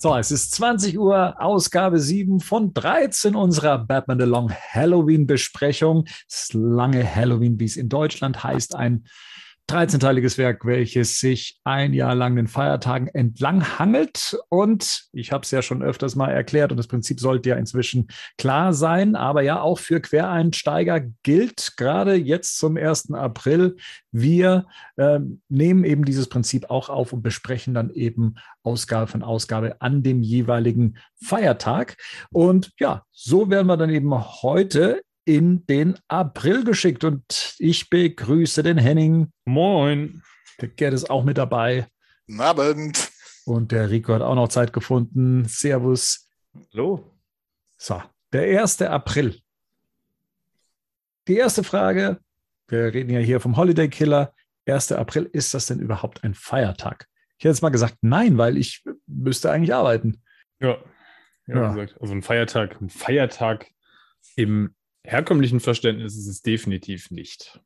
So, es ist 20 Uhr, Ausgabe 7 von 13 unserer Batman Along Halloween Besprechung. Das lange Halloween, wie es in Deutschland heißt, ein 13-teiliges Werk, welches sich ein Jahr lang den Feiertagen entlang hangelt. Und ich habe es ja schon öfters mal erklärt und das Prinzip sollte ja inzwischen klar sein. Aber ja, auch für Quereinsteiger gilt gerade jetzt zum 1. April, wir äh, nehmen eben dieses Prinzip auch auf und besprechen dann eben Ausgabe von Ausgabe an dem jeweiligen Feiertag. Und ja, so werden wir dann eben heute in den April geschickt. Und ich begrüße den Henning. Moin. Der Gerd ist auch mit dabei. Guten Abend. Und der Rico hat auch noch Zeit gefunden. Servus. Hallo. So, der 1. April. Die erste Frage, wir reden ja hier vom Holiday Killer. 1. April, ist das denn überhaupt ein Feiertag? Ich hätte jetzt mal gesagt, nein, weil ich müsste eigentlich arbeiten. Ja, ja, ja. Gesagt, also ein Feiertag, ein Feiertag im herkömmlichen Verständnis ist es definitiv nicht.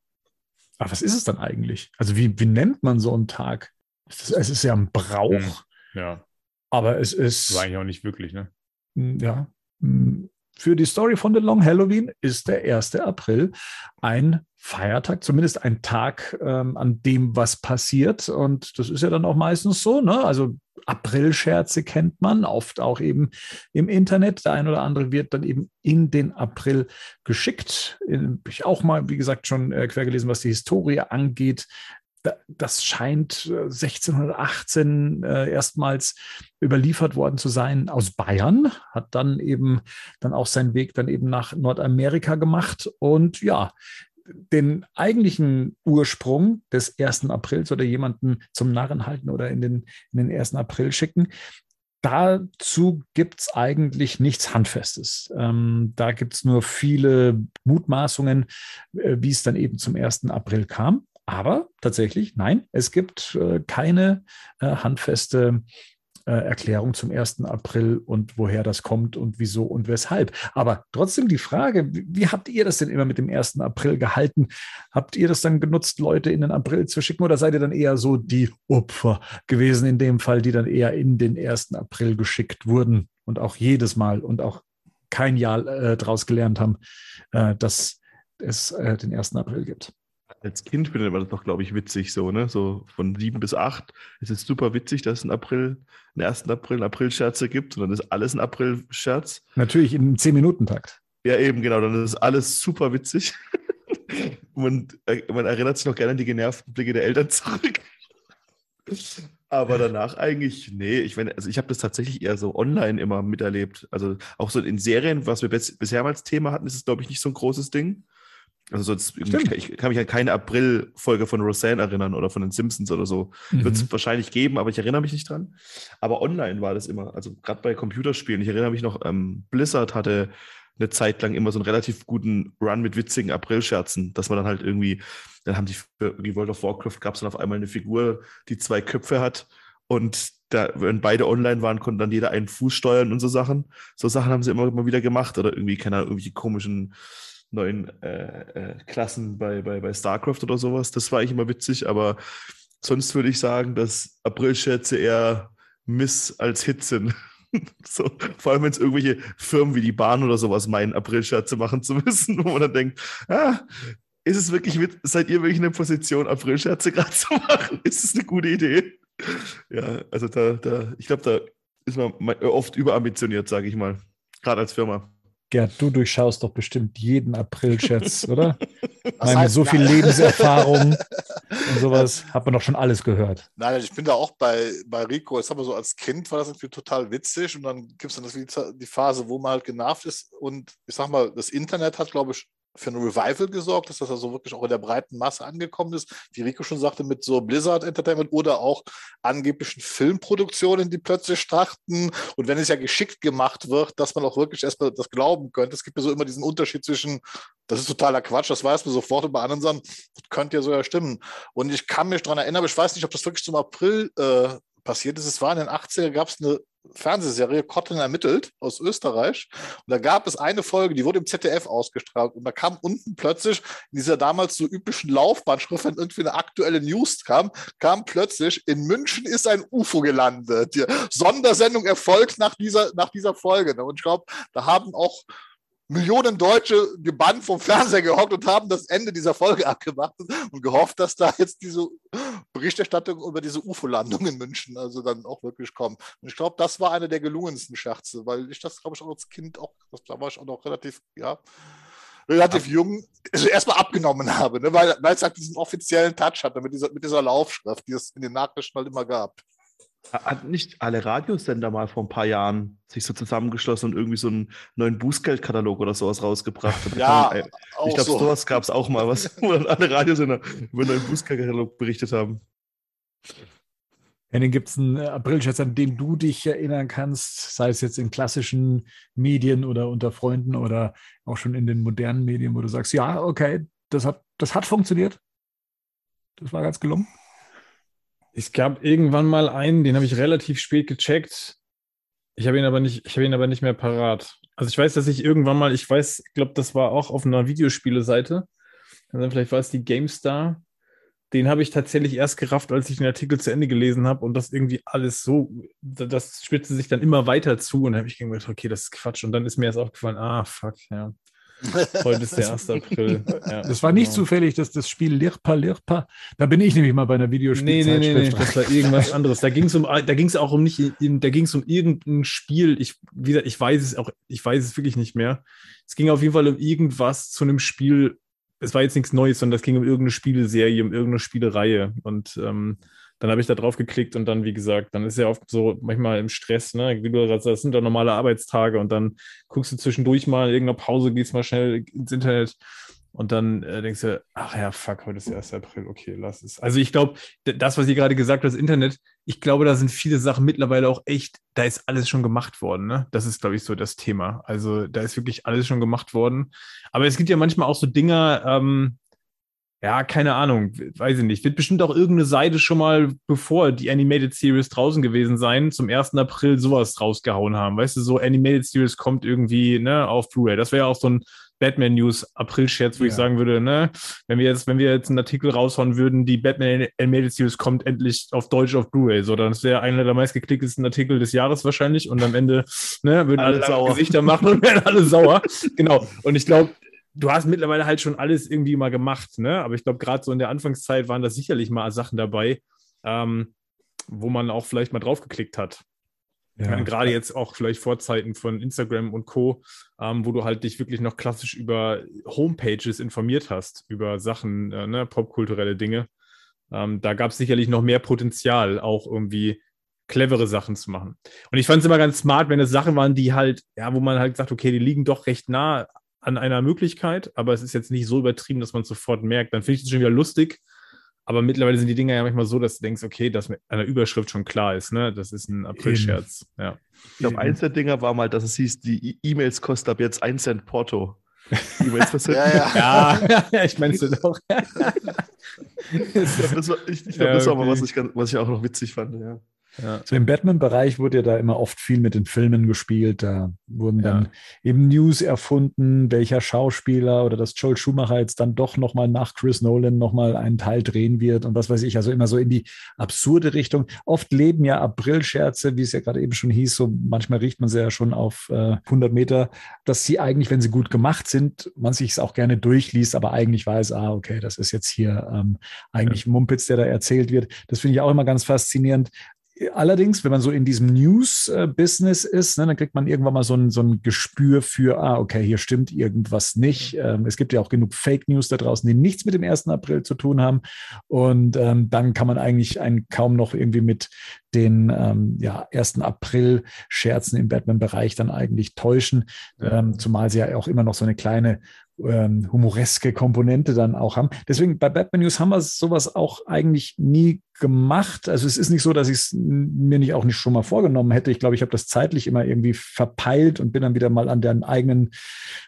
Aber was ist es dann eigentlich? Also wie, wie nennt man so einen Tag? Es ist, es ist ja ein Brauch. Hm, ja. Aber es ist. War eigentlich auch nicht wirklich, ne? Hm, ja. Für die Story von The Long Halloween ist der 1. April ein Feiertag, zumindest ein Tag, ähm, an dem was passiert. Und das ist ja dann auch meistens so. Ne? Also Aprilscherze kennt man, oft auch eben im Internet. Der ein oder andere wird dann eben in den April geschickt. Habe ich auch mal, wie gesagt, schon äh, quer gelesen, was die Historie angeht. Das scheint 1618 äh, äh, erstmals überliefert worden zu sein aus Bayern, hat dann eben dann auch seinen Weg dann eben nach Nordamerika gemacht und ja, den eigentlichen Ursprung des 1. Aprils oder jemanden zum Narren halten oder in den, in den 1. April schicken, dazu gibt es eigentlich nichts Handfestes. Ähm, da gibt es nur viele Mutmaßungen, äh, wie es dann eben zum 1. April kam. Aber tatsächlich, nein, es gibt äh, keine äh, handfeste äh, Erklärung zum 1. April und woher das kommt und wieso und weshalb. Aber trotzdem die Frage, wie, habt ihr das denn immer mit dem 1. April gehalten? Habt ihr das dann genutzt, Leute in den April zu schicken oder seid ihr dann eher so die Opfer gewesen in dem Fall, die dann eher in den 1. April geschickt wurden und auch jedes Mal und auch kein Jahr äh, daraus gelernt haben, äh, dass es äh, den 1. April gibt? Als Kind findet man das doch, glaube ich, witzig so, ne? So von sieben bis acht. Es ist super witzig, dass es einen April, einen 1. April, einen April-Scherze gibt und dann ist alles ein April-Scherz. Natürlich im Zehn-Minuten-Takt. Ja, eben, genau. Dann ist alles super witzig. und äh, man erinnert sich noch gerne an die genervten Blicke der Eltern zurück. Aber danach eigentlich, nee, ich meine, also ich habe das tatsächlich eher so online immer miterlebt. Also auch so in Serien, was wir bisher mal als Thema hatten, ist es, glaube ich, nicht so ein großes Ding. Also sonst, ich kann mich an keine April-Folge von Roseanne erinnern oder von den Simpsons oder so. Mhm. Wird es wahrscheinlich geben, aber ich erinnere mich nicht dran. Aber online war das immer, also gerade bei Computerspielen. Ich erinnere mich noch, ähm, Blizzard hatte eine Zeit lang immer so einen relativ guten Run mit witzigen April-Scherzen, dass man dann halt irgendwie, dann haben die für die World of Warcraft gab es dann auf einmal eine Figur, die zwei Köpfe hat und da, wenn beide online waren, konnte dann jeder einen Fuß steuern und so Sachen. So Sachen haben sie immer, immer wieder gemacht oder irgendwie, keine Ahnung, irgendwelche komischen neuen äh, äh, Klassen bei, bei, bei StarCraft oder sowas. Das war eigentlich immer witzig, aber sonst würde ich sagen, dass April-Scherze eher Miss als Hit sind. so, vor allem, wenn es irgendwelche Firmen wie die Bahn oder sowas meinen, April-Scherze machen zu müssen, wo man dann denkt, ah, ist es wirklich mit, seid ihr wirklich in der Position, April-Scherze gerade zu machen? Ist es eine gute Idee? Ja, also da, da ich glaube, da ist man oft überambitioniert, sage ich mal. Gerade als Firma. Gerd, du durchschaust doch bestimmt jeden April-Scherz, oder? Meine, heißt, so viel nein. Lebenserfahrung und sowas hat man doch schon alles gehört. Nein, ich bin da auch bei, bei Rico. Jetzt haben wir so als Kind war das irgendwie total witzig und dann gibt es dann die Phase, wo man halt genervt ist und ich sag mal, das Internet hat, glaube ich, für ein Revival gesorgt, dass das also wirklich auch in der breiten Masse angekommen ist, wie Rico schon sagte, mit so Blizzard Entertainment oder auch angeblichen Filmproduktionen, die plötzlich starten. Und wenn es ja geschickt gemacht wird, dass man auch wirklich erstmal das glauben könnte. Es gibt ja so immer diesen Unterschied zwischen, das ist totaler Quatsch, das weiß man sofort, und bei anderen Sachen, das könnte ja so ja stimmen. Und ich kann mich daran erinnern, aber ich weiß nicht, ob das wirklich zum April äh, passiert ist. Es war in den 80er, gab es eine Fernsehserie Cotton ermittelt aus Österreich. Und da gab es eine Folge, die wurde im ZDF ausgestrahlt. Und da kam unten plötzlich in dieser damals so üblichen Laufbahnschrift, wenn irgendwie eine aktuelle News kam, kam plötzlich, in München ist ein UFO gelandet. Die Sondersendung erfolgt nach dieser, nach dieser Folge. Und ich glaube, da haben auch Millionen Deutsche gebannt vom Fernseher gehockt und haben das Ende dieser Folge abgemacht und gehofft, dass da jetzt diese Berichterstattung über diese UFO-Landung in München also dann auch wirklich kommt. Und ich glaube, das war einer der gelungensten Scherze, weil ich das, glaube ich, auch als Kind auch, da war ich auch noch relativ, ja, relativ jung, also erstmal abgenommen habe, ne? weil, weil es halt diesen offiziellen Touch hatte mit dieser, mit dieser Laufschrift, die es in den Nachrichten halt immer gab. Hat nicht alle Radiosender mal vor ein paar Jahren sich so zusammengeschlossen und irgendwie so einen neuen Bußgeldkatalog oder sowas rausgebracht? Ja, man, ich glaube, so. sowas gab es auch mal, was, wo dann alle Radiosender über einen neuen Bußgeldkatalog berichtet haben. Henning, gibt es einen Aprilscherz, an den du dich erinnern kannst, sei es jetzt in klassischen Medien oder unter Freunden oder auch schon in den modernen Medien, wo du sagst, ja, okay, das hat, das hat funktioniert. Das war ganz gelungen. Es gab irgendwann mal einen, den habe ich relativ spät gecheckt. Ich habe ihn aber nicht, ich habe ihn aber nicht mehr parat. Also ich weiß, dass ich irgendwann mal, ich weiß, ich glaube, das war auch auf einer Videospiele-Seite. Also vielleicht war es die GameStar. Den habe ich tatsächlich erst gerafft, als ich den Artikel zu Ende gelesen habe und das irgendwie alles so, das spitzte sich dann immer weiter zu und habe ich gedacht, okay, das ist Quatsch. Und dann ist mir erst aufgefallen, ah, fuck, ja. Heute ist der 1. April. Ja, das war nicht genau. zufällig, dass das Spiel Lirpa Lirpa, da bin ich nämlich mal bei einer Videospielzeitschrift. Nee, nee, nee, nee, das war irgendwas anderes. Da ging es um, da ging es auch um nicht, da ging es um irgendein Spiel. Ich, wie gesagt, ich weiß es auch, ich weiß es wirklich nicht mehr. Es ging auf jeden Fall um irgendwas zu einem Spiel. Es war jetzt nichts Neues, sondern es ging um irgendeine Spieleserie, um irgendeine Spielereihe. Und ähm, dann habe ich da drauf geklickt und dann, wie gesagt, dann ist ja oft so manchmal im Stress, ne? Wie du sagst, das sind ja normale Arbeitstage und dann guckst du zwischendurch mal in irgendeiner Pause, gehst mal schnell ins Internet und dann äh, denkst du, ach ja, fuck, heute ist der 1. April, okay, lass es. Also ich glaube, das, was ihr gerade gesagt habt, das Internet, ich glaube, da sind viele Sachen mittlerweile auch echt, da ist alles schon gemacht worden, ne? Das ist, glaube ich, so das Thema. Also da ist wirklich alles schon gemacht worden. Aber es gibt ja manchmal auch so Dinge, ähm, ja, keine Ahnung, weiß ich nicht. Wird bestimmt auch irgendeine Seite schon mal, bevor die Animated Series draußen gewesen sein, zum 1. April sowas rausgehauen haben. Weißt du, so Animated Series kommt irgendwie ne, auf Blu-ray. Das wäre ja auch so ein Batman News April-Scherz, wo ja. ich sagen würde, ne, wenn wir jetzt, wenn wir jetzt einen Artikel raushauen würden, die Batman Animated Series kommt endlich auf Deutsch auf Blu-ray, so, dann wäre einer der meistgeklicktesten Artikel des Jahres wahrscheinlich und am Ende, ne, würden alle, alle sauer. Gesichter machen und werden alle sauer. genau. Und ich glaube, du hast mittlerweile halt schon alles irgendwie mal gemacht, ne? Aber ich glaube, gerade so in der Anfangszeit waren da sicherlich mal Sachen dabei, ähm, wo man auch vielleicht mal draufgeklickt hat. Ja. Gerade jetzt auch vielleicht Vorzeiten von Instagram und Co., ähm, wo du halt dich wirklich noch klassisch über Homepages informiert hast, über Sachen, äh, ne, popkulturelle Dinge. Ähm, da gab es sicherlich noch mehr Potenzial, auch irgendwie clevere Sachen zu machen. Und ich fand es immer ganz smart, wenn es Sachen waren, die halt, ja, wo man halt sagt, okay, die liegen doch recht nah an einer Möglichkeit, aber es ist jetzt nicht so übertrieben, dass man es sofort merkt. Dann finde ich es schon wieder lustig. Aber mittlerweile sind die Dinge ja manchmal so, dass du denkst, okay, dass mit einer Überschrift schon klar ist, ne? Das ist ein April-Scherz. Ja. Ich glaube, eins der Dinger war mal, dass es hieß, die E-Mails kosten ab jetzt 1 Cent Porto. E-Mails ja, ja. ja, ich meine es doch. ich glaube, das war, ich, ich glaub, ja, das war mal, was ich, was ich auch noch witzig fand, ja. Ja. So im Batman-Bereich wurde ja da immer oft viel mit den Filmen gespielt. Da wurden dann eben News erfunden, welcher Schauspieler oder dass Joel Schumacher jetzt dann doch nochmal nach Chris Nolan nochmal einen Teil drehen wird und was weiß ich. Also immer so in die absurde Richtung. Oft leben ja April-Scherze, wie es ja gerade eben schon hieß, so manchmal riecht man sie ja schon auf äh, 100 Meter, dass sie eigentlich, wenn sie gut gemacht sind, man sich es auch gerne durchliest, aber eigentlich weiß, ah, okay, das ist jetzt hier ähm, eigentlich ja. Mumpitz, der da erzählt wird. Das finde ich auch immer ganz faszinierend. Allerdings, wenn man so in diesem News-Business ist, ne, dann kriegt man irgendwann mal so ein, so ein Gespür für, ah, okay, hier stimmt irgendwas nicht. Ähm, es gibt ja auch genug Fake News da draußen, die nichts mit dem 1. April zu tun haben. Und ähm, dann kann man eigentlich einen kaum noch irgendwie mit den ähm, ja, 1. April-Scherzen im Batman-Bereich dann eigentlich täuschen. Ähm, zumal sie ja auch immer noch so eine kleine ähm, humoreske Komponente dann auch haben. Deswegen bei Batman News haben wir sowas auch eigentlich nie gemacht. Also es ist nicht so, dass ich es mir nicht auch nicht schon mal vorgenommen hätte. Ich glaube, ich habe das zeitlich immer irgendwie verpeilt und bin dann wieder mal an der eigenen,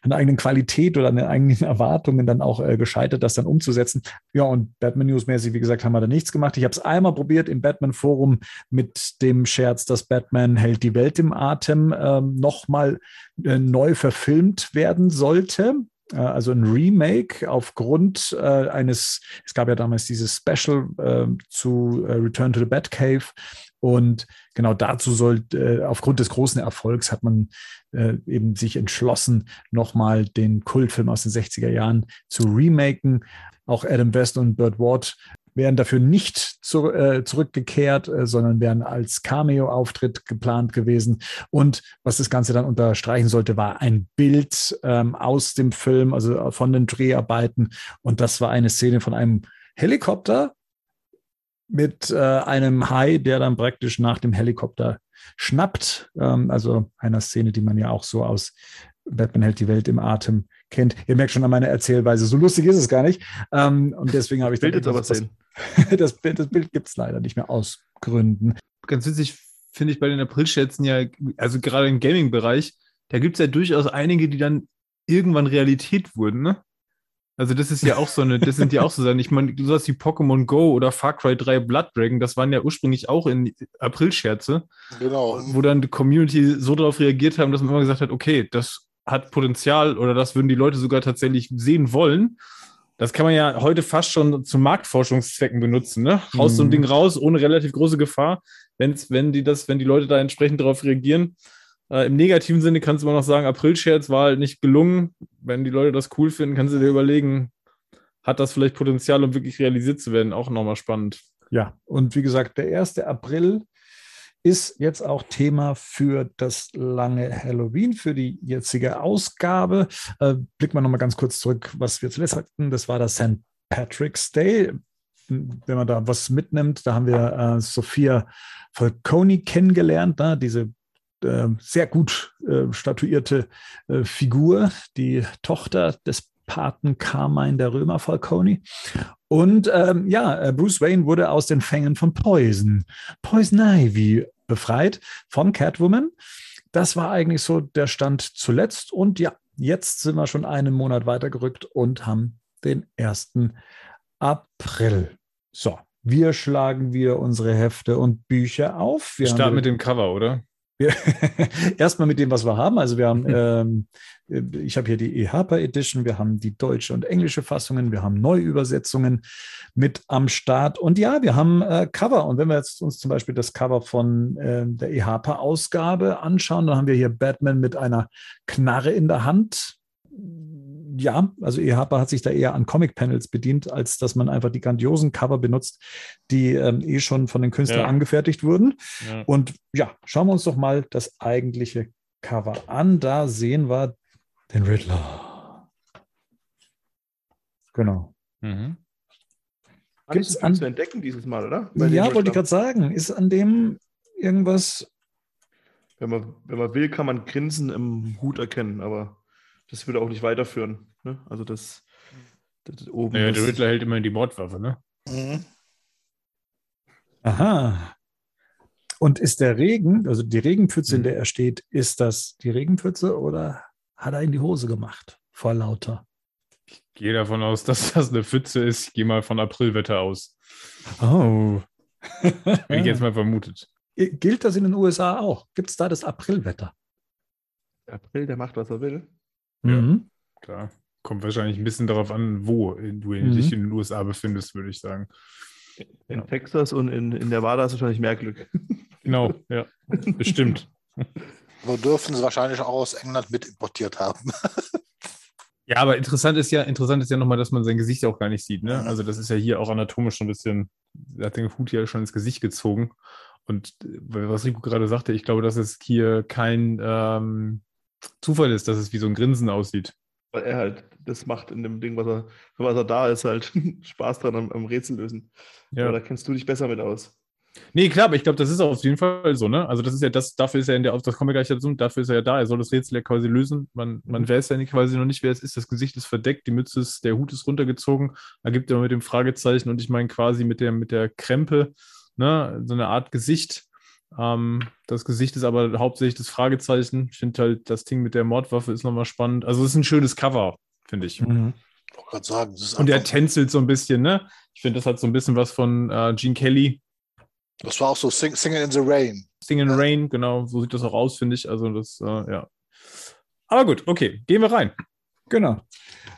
an der eigenen Qualität oder an den eigenen Erwartungen dann auch äh, gescheitert, das dann umzusetzen. Ja, und Batman News mäßig, wie gesagt, haben wir da nichts gemacht. Ich habe es einmal probiert im Batman Forum mit dem Scherz, dass Batman hält die Welt im Atem ähm, nochmal äh, neu verfilmt werden sollte. Äh, also ein Remake aufgrund äh, eines, es gab ja damals dieses Special äh, zu äh, Return to the Batcave und genau dazu soll, äh, aufgrund des großen Erfolgs hat man äh, eben sich entschlossen, nochmal den Kultfilm aus den 60er Jahren zu remaken. Auch Adam West und Burt Ward wären dafür nicht zu, äh, zurückgekehrt, äh, sondern wären als Cameo-Auftritt geplant gewesen. Und was das Ganze dann unterstreichen sollte, war ein Bild ähm, aus dem Film, also von den Dreharbeiten. Und das war eine Szene von einem Helikopter mit äh, einem Hai, der dann praktisch nach dem Helikopter schnappt. Ähm, also einer Szene, die man ja auch so aus Batman hält die Welt im Atem kennt. Ihr merkt schon an meiner Erzählweise, so lustig ist es gar nicht. Ähm, und deswegen habe ich Bild jetzt aber sehen. das Bild, das Bild gibt es leider nicht mehr aus Gründen. Ganz witzig finde ich bei den Aprilschätzen ja, also gerade im Gaming-Bereich, da gibt es ja durchaus einige, die dann irgendwann Realität wurden, ne? Also das ist ja auch so eine, das sind ja auch so Sachen. Ich meine, du sagst wie Pokémon Go oder Far Cry 3 Blood Dragon, das waren ja ursprünglich auch in Aprilscherze. Genau. Wo dann die Community so darauf reagiert haben, dass man immer gesagt hat, okay, das hat Potenzial oder das würden die Leute sogar tatsächlich sehen wollen. Das kann man ja heute fast schon zu Marktforschungszwecken benutzen. Ne? Haust mhm. so ein mhm. Ding raus ohne relativ große Gefahr, wenn's, wenn die das, wenn die Leute da entsprechend darauf reagieren. Äh, Im negativen Sinne kannst du immer noch sagen, April-Scherz war halt nicht gelungen. Wenn die Leute das cool finden, kannst du dir überlegen, hat das vielleicht Potenzial, um wirklich realisiert zu werden? Auch nochmal spannend. Ja, und wie gesagt, der 1. April ist jetzt auch Thema für das lange Halloween, für die jetzige Ausgabe. Äh, blicken wir nochmal ganz kurz zurück, was wir zuletzt hatten. Das war das St. Patrick's Day. Wenn man da was mitnimmt, da haben wir äh, Sophia Falconi kennengelernt, ne? diese äh, sehr gut äh, statuierte äh, Figur, die Tochter des Paten Carmine der Römer Falconi. Und ähm, ja, äh, Bruce Wayne wurde aus den Fängen von Poison, Poison Ivy befreit von Catwoman. Das war eigentlich so der Stand zuletzt. Und ja, jetzt sind wir schon einen Monat weitergerückt und haben den 1. April. So, wir schlagen wir unsere Hefte und Bücher auf. Wir starten mit dem Cover, oder? Erstmal mit dem, was wir haben. Also wir haben, ähm, ich habe hier die E-Harper Edition, wir haben die deutsche und englische Fassungen, wir haben Neuübersetzungen mit am Start und ja, wir haben äh, Cover. Und wenn wir jetzt uns zum Beispiel das Cover von äh, der E-Harper Ausgabe anschauen, dann haben wir hier Batman mit einer Knarre in der Hand ja, also EHPA hat sich da eher an Comic-Panels bedient, als dass man einfach die grandiosen Cover benutzt, die ähm, eh schon von den Künstlern ja. angefertigt wurden. Ja. Und ja, schauen wir uns doch mal das eigentliche Cover an. Da sehen wir den Riddler. Genau. Mhm. Gibt es an zu entdecken dieses Mal, oder? Bei ja, wollte ich gerade sagen. Ist an dem irgendwas. Wenn man, wenn man will, kann man Grinsen im Hut erkennen, aber das würde auch nicht weiterführen. Ne? Also das, das oben. Ja, der Riddler hält immer die Mordwaffe, ne? Mhm. Aha. Und ist der Regen, also die Regenpfütze, mhm. in der er steht, ist das die Regenpfütze oder hat er in die Hose gemacht vor lauter? Ich gehe davon aus, dass das eine Pfütze ist. Ich gehe mal von Aprilwetter aus. Oh. Wie ich jetzt mal vermutet. Gilt das in den USA auch? Gibt es da das Aprilwetter? April, der macht, was er will. Mhm. Ja, klar. Kommt wahrscheinlich ein bisschen darauf an, wo du mhm. dich in den USA befindest, würde ich sagen. In ja. Texas und in, in Nevada hast du wahrscheinlich mehr Glück. Genau, ja, bestimmt. Wo dürfen sie wahrscheinlich auch aus England mit importiert haben. Ja, aber interessant ist ja, interessant ist ja nochmal, dass man sein Gesicht auch gar nicht sieht. Ne? Also das ist ja hier auch anatomisch schon ein bisschen, hat den Hut ja schon ins Gesicht gezogen. Und äh, was Rico gerade sagte, ich glaube, dass es hier kein ähm, Zufall ist, dass es wie so ein Grinsen aussieht. Weil er halt das macht in dem Ding, was er, für was er da ist, halt Spaß dran am, am Rätsel lösen. Ja. Aber da kennst du dich besser mit aus. Nee, klar, aber ich glaube, das ist auf jeden Fall so, ne? Also das ist ja das, dafür ist er in der, das kommen wir gleich dazu, dafür ist er ja da, er soll das Rätsel ja quasi lösen. Man, man Mhm. weiß ja nicht, quasi noch nicht, wer es ist. Das Gesicht ist verdeckt, die Mütze ist, der Hut ist runtergezogen, er gibt immer mit dem Fragezeichen und ich meine quasi mit der, mit der Krempe, ne? So eine Art Gesicht. Ähm, das Gesicht ist aber hauptsächlich das Fragezeichen. Ich finde halt, das Ding mit der Mordwaffe ist nochmal spannend. Also es ist ein schönes Cover, finde ich. Mhm. Ich wollte gerade sagen, Und er tänzelt so ein bisschen, ne? Ich finde, das hat so ein bisschen was von äh, Gene Kelly. das war auch so Sing, Singing in the Rain. Sing in Ja. Rain, genau, so sieht das auch aus, finde ich. Also das, äh, ja. Aber gut, okay, gehen wir rein. Genau.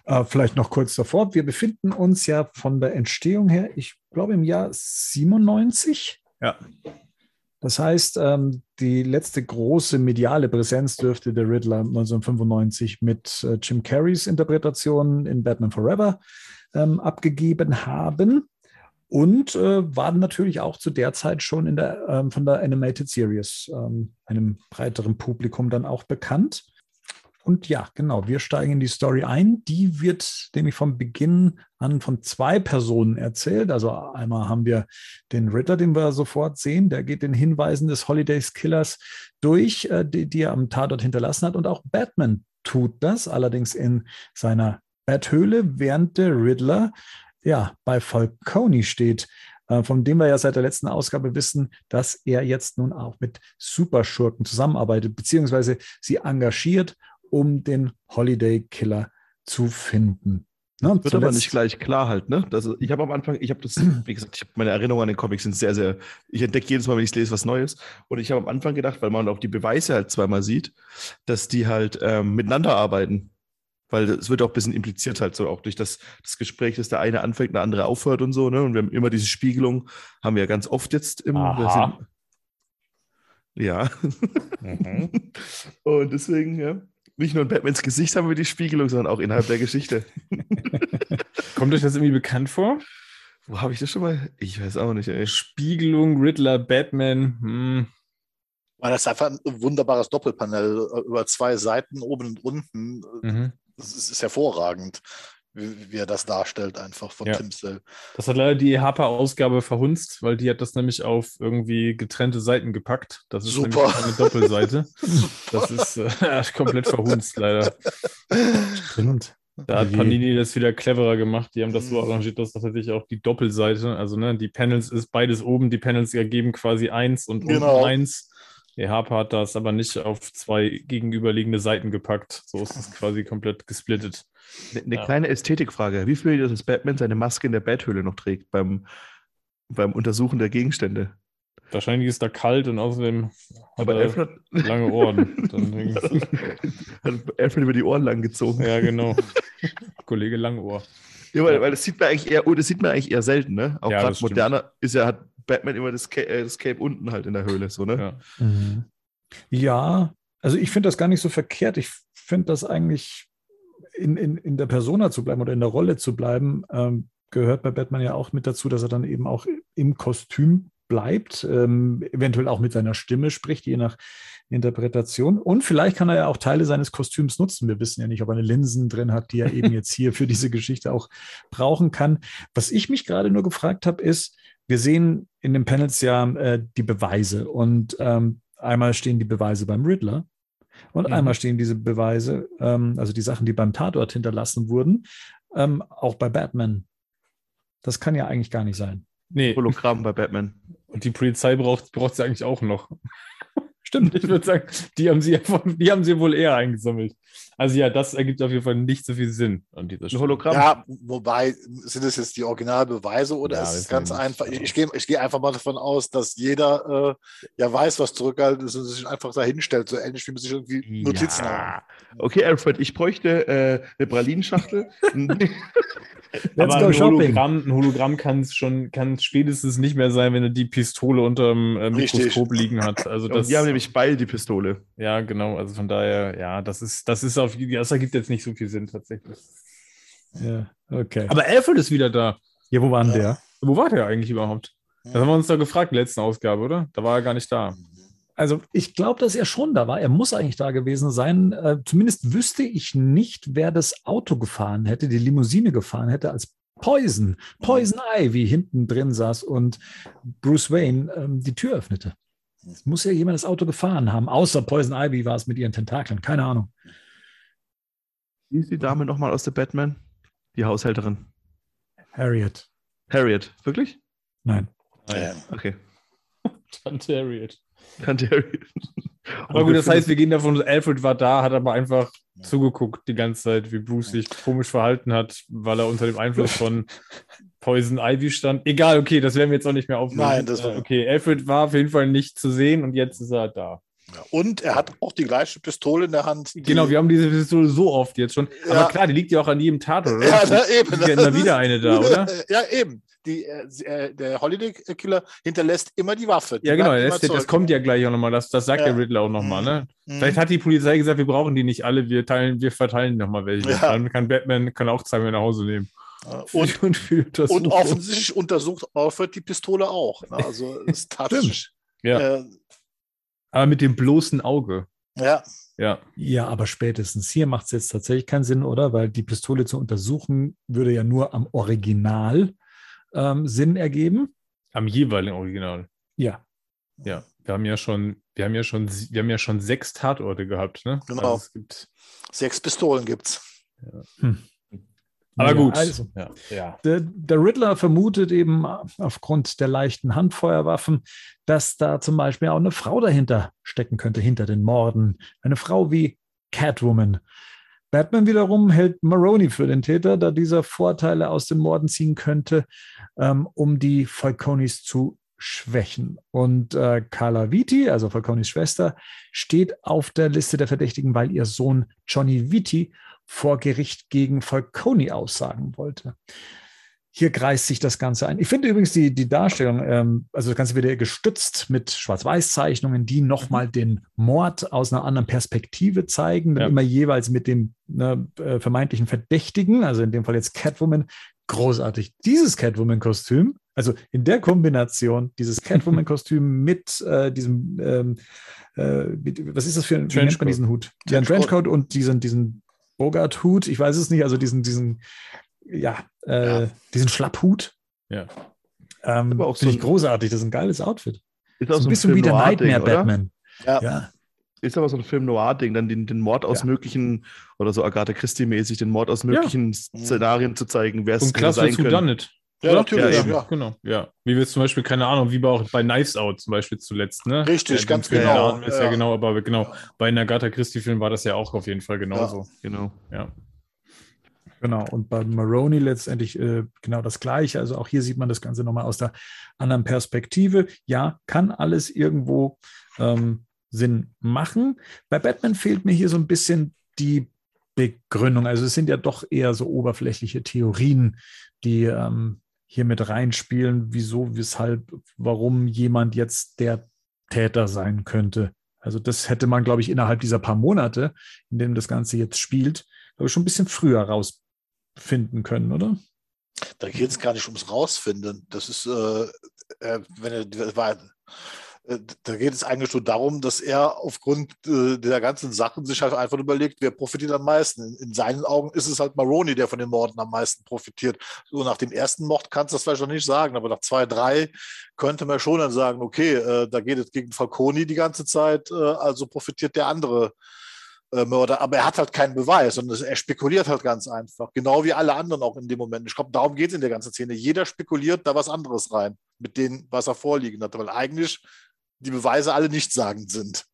Äh, vielleicht noch kurz davor. Wir befinden uns ja von der Entstehung her, ich glaube, im Jahr 97. Ja. Das heißt, ähm, die letzte große mediale Präsenz dürfte der Riddler 1995 mit äh, Jim Carreys Interpretation in Batman Forever ähm, abgegeben haben. Und äh, waren natürlich auch zu der Zeit schon in der, ähm, von der Animated Series ähm, einem breiteren Publikum dann auch bekannt. Und ja, genau, wir steigen in die Story ein. Die wird nämlich vom Beginn an von zwei Personen erzählt. Also einmal haben wir den Ritter, den wir sofort sehen, der geht den Hinweisen des Holidays Killers durch, äh, die, die er am Tatort hinterlassen hat. Und auch Batman tut das, allerdings in seiner Betthöhle, während der Riddler ja bei Falcone steht, äh, von dem wir ja seit der letzten Ausgabe wissen, dass er jetzt nun auch mit Superschurken zusammenarbeitet, beziehungsweise sie engagiert, um den Holiday Killer zu finden. Ne, Wird aber zuletzt- nicht gleich klar halt, ne? Das, ich habe am Anfang, ich habe das, wie gesagt, ich meine Erinnerungen an den Comics sind sehr, sehr, ich entdecke jedes Mal, wenn ich es lese, was Neues. Und ich habe am Anfang gedacht, weil man auch die Beweise halt zweimal sieht, dass die halt ähm, miteinander arbeiten. Weil es wird auch ein bisschen impliziert halt so auch durch das, das Gespräch, dass der eine anfängt, der andere aufhört und so, ne? Und wir haben immer diese Spiegelung, haben wir ja ganz oft jetzt im. Aha. wir sind- ja. Und deswegen, ja. Nicht nur in Batmans Gesicht haben wir die Spiegelung, sondern auch innerhalb der Geschichte. Kommt euch das irgendwie bekannt vor? Wo habe ich das schon mal? Ich weiß auch nicht, ey. Spiegelung, Riddler, Batman. Hm. Das ist einfach ein wunderbares Doppelpanel äh, über zwei Seiten, oben und unten. Mhm. Das ist hervorragend, wie, wie er das darstellt, einfach von Ja. Tim Sale. Das hat leider die Harper-Ausgabe verhunzt, weil die hat das nämlich auf irgendwie getrennte Seiten gepackt. Das ist Super. nämlich eine Doppelseite. Das ist äh, komplett verhunzt, leider. Stimmt. Da hat. Panini das wieder cleverer gemacht. Die haben das so arrangiert, dass das tatsächlich auch die Doppelseite, also ne, die Panels ist beides oben, die Panels ergeben quasi eins und Genau. unten eins. Der Harper hat das aber nicht auf zwei gegenüberliegende Seiten gepackt. So ist es quasi komplett gesplittet. Eine ne Ja. kleine Ästhetikfrage. Wie findet ihr, dass Batman seine Maske in der Betthöhle noch trägt beim, beim Untersuchen der Gegenstände? Wahrscheinlich ist da kalt und außerdem hat Aber er Alfred, lange Ohren. Hat Alfred über die Ohren lang gezogen. ja, genau. Kollege Langohr. Ja, weil, weil das sieht man eigentlich eher, oh, das sieht man eigentlich eher selten, ne? Auch Ja, gerade moderner ist ja, hat Batman immer das, Ca äh, das Cape unten halt in der Höhle, so, ne? Ja. Mhm. Ja, also ich finde das gar nicht so verkehrt. Ich finde das eigentlich in, in, in der Persona zu bleiben oder in der Rolle zu bleiben, ähm, gehört bei Batman ja auch mit dazu, dass er dann eben auch im Kostüm bleibt, ähm, eventuell auch mit seiner Stimme spricht, je nach Interpretation. Und vielleicht kann er ja auch Teile seines Kostüms nutzen. Wir wissen ja nicht, ob er eine Linsen drin hat, die er eben jetzt hier für diese Geschichte auch brauchen kann. Was ich mich gerade nur gefragt habe, ist, wir sehen in den Panels ja äh, die Beweise und ähm, einmal stehen die Beweise beim Riddler und Mhm. einmal stehen diese Beweise, ähm, also die Sachen, die beim Tatort hinterlassen wurden, ähm, auch bei Batman. Das kann ja eigentlich gar nicht sein. Nee, Hologramm bei Batman. und die Polizei braucht braucht sie eigentlich auch noch. Stimmt. Ich würde sagen, die haben sie die haben sie wohl eher eingesammelt. Also ja, das ergibt auf jeden Fall nicht so viel Sinn an dieser Stelle. Hologramm. Ja, wobei, sind es jetzt die Originalbeweise oder Ja, ist es ganz einfach? Ich, ich gehe ich gehe einfach mal davon aus, dass jeder äh, ja weiß, was zurückgehalten ist und sich einfach dahin stellt, so ähnlich wie man sich irgendwie Notizen ja. Okay, Alfred, ich bräuchte äh, eine Pralinenschachtel. Let's Aber go ein shopping. Hologramm, ein Hologramm kann es schon, kann spätestens nicht mehr sein, wenn er die Pistole unterm äh, Richtig. Mikroskop liegen hat. Also Und das, die haben nämlich beide die Pistole. ja, genau. Also von daher, ja, das ist, das ist auf, das ergibt jetzt nicht so viel Sinn tatsächlich. Ja, okay. Aber Alfred ist wieder da. Ja, wo war denn Ja. der? Wo war der eigentlich überhaupt? Das haben wir uns da gefragt in der letzten Ausgabe, oder? Da war er gar nicht da. Also ich glaube, dass er schon da war. Er muss eigentlich da gewesen sein. Äh, zumindest wüsste ich nicht, wer das Auto gefahren hätte, die Limousine gefahren hätte, als Poison, Poison Ivy hinten drin saß und Bruce Wayne ähm, die Tür öffnete. Es muss ja jemand das Auto gefahren haben, außer Poison Ivy war es mit ihren Tentakeln, keine Ahnung. Wie ist die Dame nochmal aus der Batman? Die Haushälterin. Harriet. Harriet. Wirklich? Nein. Ja. Okay. Tante Harriet. Aber gut, das heißt, wir gehen davon, Alfred war da, hat aber einfach zugeguckt die ganze Zeit, wie Bruce sich komisch verhalten hat, weil er unter dem Einfluss von Poison Ivy stand. Egal, okay, das werden wir jetzt auch nicht mehr aufnehmen. Nein, das war- Äh, Okay, Alfred war auf jeden Fall nicht zu sehen und jetzt ist er da. Und er hat auch die gleiche Pistole in der Hand. Genau, wir haben diese Pistole so oft jetzt schon. Ja. Aber klar, die liegt ja auch an jedem Tatort, oder? Ja, da eben. Ist ja immer wieder eine da, oder? Ja, eben. Die, äh, äh, der Holiday Killer hinterlässt immer die Waffe. Die Ja, genau, das, das kommt ja gleich auch nochmal. Das, das sagt Ja. der Riddler auch nochmal, ne? Mhm. Vielleicht hat die Polizei gesagt, wir brauchen die nicht alle, wir teilen, wir verteilen nochmal welche. Ja. Dann kann Batman kann auch zwei mehr nach Hause nehmen. Und, und, und offensichtlich untersucht Alfred die Pistole auch. Ne? Also es ist tatsächlich. Ja. Äh, Aber mit dem bloßen Auge. ja, Ja. Ja, aber spätestens hier macht es jetzt tatsächlich keinen Sinn, oder? Weil die Pistole zu untersuchen würde ja nur am Original ähm, Sinn ergeben. Am jeweiligen Original. Ja. Ja. Wir haben ja schon, wir haben ja schon, wir haben ja schon sechs Tatorte gehabt, ne? Genau. Also es gibt, sechs Pistolen gibt's. aber Ja, gut. Also, Ja. ja. der, der Riddler vermutet eben aufgrund der leichten Handfeuerwaffen, dass da zum Beispiel auch eine Frau dahinter stecken könnte, hinter den Morden. Eine Frau wie Catwoman. Batman wiederum hält Maroney für den Täter, da dieser Vorteile aus den Morden ziehen könnte, ähm, um die Falconis zu schwächen. Und äh, Carla Vitti, also Falconis Schwester, steht auf der Liste der Verdächtigen, weil ihr Sohn Johnny Vitti vor Gericht gegen Falcone aussagen wollte. Hier kreist sich das Ganze ein. Ich finde übrigens die, die Darstellung, ähm, also das Ganze wird ja gestützt mit Schwarz-Weiß-Zeichnungen, die nochmal den Mord aus einer anderen Perspektive zeigen, Ja. immer jeweils mit dem ne, äh, vermeintlichen Verdächtigen, also in dem Fall jetzt Catwoman. Großartig. Dieses Catwoman-Kostüm, also in der Kombination, dieses Catwoman-Kostüm mit äh, diesem, ähm, äh, mit, was ist das für ein, wie nennt man diesen Hut? Ja, ein Trenchcoat. Trenchcoat und diesen, diesen Bogart-Hut, ich weiß es nicht, also diesen, diesen, ja, äh, Ja. diesen Schlapphut. Ja. Ähm, Aber auch Finde so ich großartig, das ist ein geiles Outfit. Ist auch ein so ein bisschen Film wie der Nightmare oder? Batman. Ja. Ja, Ist aber so ein Film Noir-Ding, dann den, den Mord aus Ja. möglichen, oder so Agatha Christie-mäßig, den Mord aus möglichen Szenarien zu zeigen, wer es Und hätte klasse sein it. Ja, Oder? natürlich, Ja, ja. Genau, ja. Wie wir zum Beispiel, keine Ahnung, wie bei auch bei Knives Out zum Beispiel zuletzt, ne? Richtig, Ja, ganz genau, Ist ja. ja. genau, aber genau, bei einer Agatha Christie-Film war das ja auch auf jeden Fall genauso. Genau. Ja. Genau. Und bei Maroney letztendlich äh, genau das Gleiche. Also auch hier sieht man das Ganze nochmal aus der anderen Perspektive. Ja, kann alles irgendwo ähm, Sinn machen. Bei Batman fehlt mir hier so ein bisschen die Begründung. Also es sind ja doch eher so oberflächliche Theorien, die ähm, hier mit reinspielen, wieso, weshalb, warum jemand jetzt der Täter sein könnte. Also das hätte man, glaube ich, innerhalb dieser paar Monate, in denen das Ganze jetzt spielt, glaube ich, schon ein bisschen früher rausfinden können, oder? Da geht es gar nicht ums Rausfinden. Das ist, äh, äh, wenn er, war, äh, da geht es eigentlich nur darum, dass er aufgrund äh, der ganzen Sachen sich halt einfach überlegt, wer profitiert am meisten. In, in seinen Augen ist es halt Maroney, der von den Morden am meisten profitiert. So nach dem ersten Mord kannst du das vielleicht noch nicht sagen, aber nach zwei, drei könnte man schon dann sagen, okay, äh, da geht es gegen Falconi die ganze Zeit, äh, also profitiert der andere äh, Mörder, aber er hat halt keinen Beweis, sondern er spekuliert halt ganz einfach. Genau wie alle anderen auch in dem Moment. Ich glaube, darum geht es in der ganzen Szene. Jeder spekuliert da was anderes rein, mit dem, was er vorliegen hat, weil eigentlich die Beweise alle nichtssagend sind.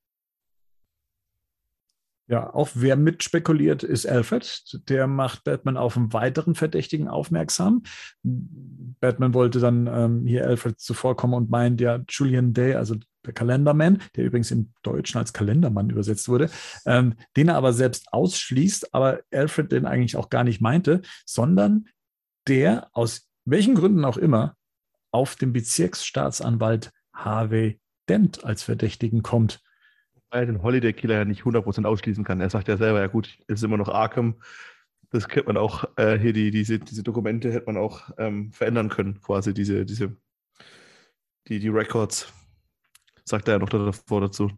Ja, auch wer mitspekuliert, ist Alfred. Der macht Batman auf einen weiteren Verdächtigen aufmerksam. Batman wollte dann ähm, hier Alfred zuvorkommen und meint ja Julian Day, also der Kalenderman, der übrigens im Deutschen als Kalendermann übersetzt wurde, ähm, den er aber selbst ausschließt, aber Alfred den eigentlich auch gar nicht meinte, sondern der aus welchen Gründen auch immer auf den Bezirksstaatsanwalt Harvey Dent als Verdächtigen kommt. Er den Holiday Killer ja nicht 100% ausschließen kann. Er sagt ja selber, ja gut, es ist immer noch Arkham. Das könnte man auch, äh, hier die, diese, diese Dokumente hätte man auch ähm, verändern können, quasi diese, diese, die, die Records. Sagt er ja noch davor dazu.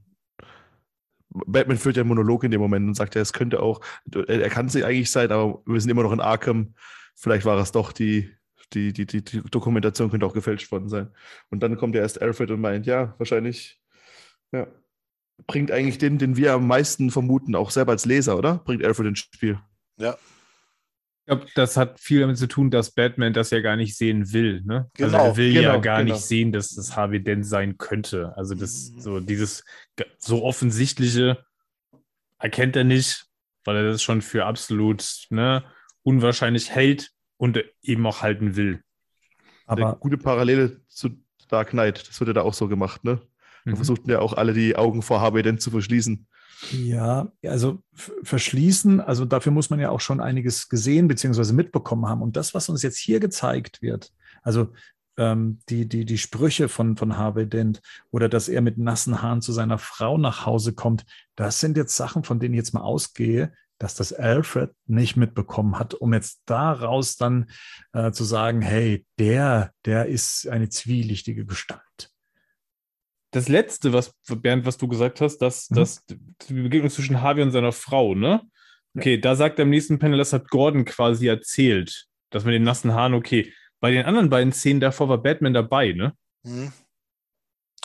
Batman führt ja einen Monolog in dem Moment und sagt ja, es könnte auch, er kann es eigentlich sein, aber wir sind immer noch in Arkham. vielleicht war es doch die, die, die, die, die Dokumentation könnte auch gefälscht worden sein. Und dann kommt ja erst Alfred und meint, ja, wahrscheinlich, ja, bringt eigentlich den, den wir am meisten vermuten, auch selber als Leser, oder? Bringt Alfred ins Spiel. Ja, Ich glaube, das hat viel damit zu tun, dass Batman das ja gar nicht sehen will. Ne? also Genau, er will ja genau, gar genau. nicht sehen, dass das Harvey Dent sein könnte. Also das Mhm. so dieses so offensichtliche erkennt er nicht, weil er das schon für absolut ne, unwahrscheinlich hält und eben auch halten will. Eine Aber gute Parallele zu Dark Knight, das wird ja da auch so gemacht, ne? Da Mhm. versuchten ja auch alle die Augen vor Harvey Dent zu verschließen. Ja, also verschließen, also dafür muss man ja auch schon einiges gesehen bzw. mitbekommen haben. Und das, was uns jetzt hier gezeigt wird, also ähm, die, die, die Sprüche von, von Harvey Dent oder dass er mit nassen Haaren zu seiner Frau nach Hause kommt, das sind jetzt Sachen, von denen ich jetzt mal ausgehe, dass das Alfred nicht mitbekommen hat, um jetzt daraus dann äh, zu sagen, hey, der, der ist eine zwielichtige Gestalt. Das letzte, was Bernd, was du gesagt hast, dass, Mhm. dass die Begegnung zwischen Harvey und seiner Frau, ne? Okay, da sagt er im nächsten Panel, das hat Gordon quasi erzählt, dass mit den nassen Haaren, okay. Bei den anderen beiden Szenen davor war Batman dabei, ne? Mhm.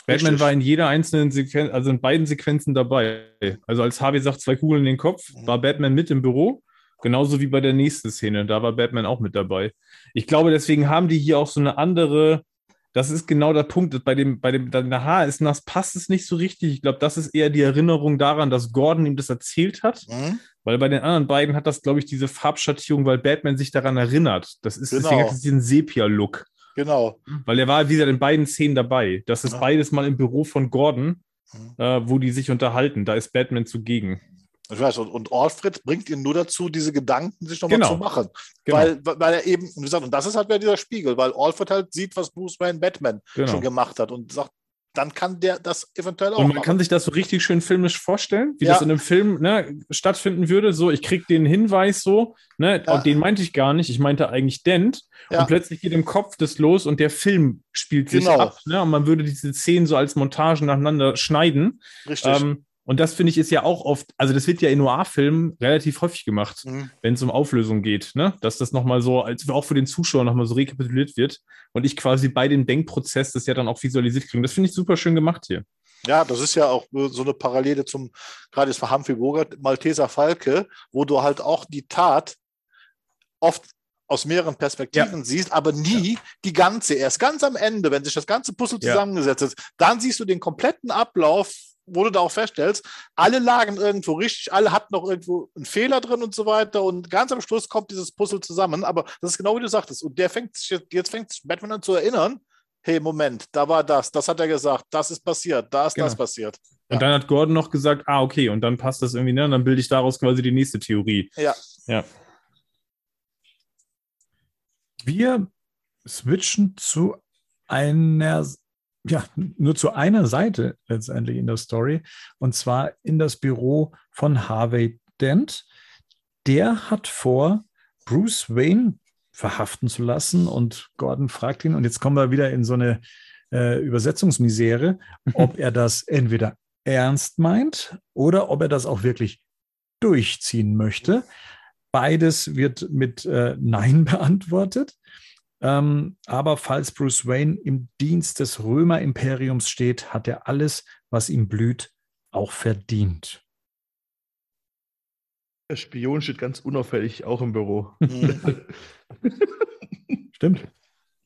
Batman Richtig. war in jeder einzelnen Sequenz, also in beiden Sequenzen dabei. Also als Harvey sagt, zwei Kugeln in den Kopf, Mhm. war Batman mit im Büro. Genauso wie bei der nächsten Szene. Da war Batman auch mit dabei. Ich glaube, deswegen haben die hier auch so eine andere. Das ist genau der Punkt. Bei dem, bei dem, der Haar ist nass, passt es nicht so richtig. Ich glaube, das ist eher die Erinnerung daran, dass Gordon ihm das erzählt hat. Mhm. Weil bei den anderen beiden hat das, glaube ich, diese Farbschattierung, weil Batman sich daran erinnert. Das ist Genau. deswegen hat es diesen Sepia-Look. Genau. Weil er war, wie gesagt, in beiden Szenen dabei. Das ist Ja. beides mal im Büro von Gordon, Mhm. äh, wo die sich unterhalten. Da ist Batman zugegen. Ich weiß, und, und Alfred bringt ihn nur dazu, diese Gedanken sich nochmal Genau. zu machen. Genau. Weil, weil er eben, und wie gesagt, und das ist halt wieder dieser Spiegel, weil Alfred halt sieht, was Bruce Wayne Batman Genau. schon gemacht hat und sagt, dann kann der das eventuell auch Und man machen. kann sich das so richtig schön filmisch vorstellen, wie Ja. das in einem Film ne, stattfinden würde. So, ich krieg den Hinweis so, ne, Ja. und den meinte ich gar nicht, ich meinte eigentlich Dent. Ja. Und plötzlich geht im Kopf das los und der Film spielt sich Genau. ab. Ne, und man würde diese Szenen so als Montagen nacheinander schneiden. Richtig. Ähm, und das finde ich ist ja auch oft, also das wird ja in Noir-Filmen relativ häufig gemacht. Mhm. wenn es um Auflösung geht, ne? dass das nochmal so, als auch für den Zuschauer nochmal so rekapituliert wird und ich quasi bei dem Denkprozess das ja dann auch visualisiert kriege. Das finde ich super schön gemacht hier. Ja, das ist ja auch so eine Parallele zum, gerade jetzt von Humphrey Bogart, Malteser Falke, wo du halt auch die Tat oft aus mehreren Perspektiven siehst, aber nie die ganze. Erst ganz am Ende, wenn sich das ganze Puzzle Ja. zusammengesetzt ist, dann siehst du den kompletten Ablauf, wo du da auch feststellst, alle lagen irgendwo richtig, alle hatten noch irgendwo einen Fehler drin und so weiter und ganz am Schluss kommt dieses Puzzle zusammen, aber das ist genau wie du sagtest und der fängt sich jetzt, jetzt fängt sich Batman an zu erinnern, hey, Moment, da war das, das hat er gesagt, das ist passiert, da ist das Genau. passiert. Und Ja. dann hat Gordon noch gesagt, ah, okay, und dann passt das irgendwie, ne? Und dann bilde ich daraus quasi die nächste Theorie. Ja. Ja. Wir switchen zu einer, ja, nur zu einer Seite letztendlich in der Story, und zwar in das Büro von Harvey Dent. Der hat vor, Bruce Wayne verhaften zu lassen und Gordon fragt ihn, und jetzt kommen wir wieder in so eine äh, Übersetzungsmisere, ob er das entweder ernst meint oder ob er das auch wirklich durchziehen möchte. Beides wird mit äh, Nein beantwortet. Ähm, aber falls Bruce Wayne im Dienst des Römerimperiums steht, hat er alles, was ihm blüht, auch verdient. Der Spion steht ganz unauffällig auch im Büro. Stimmt.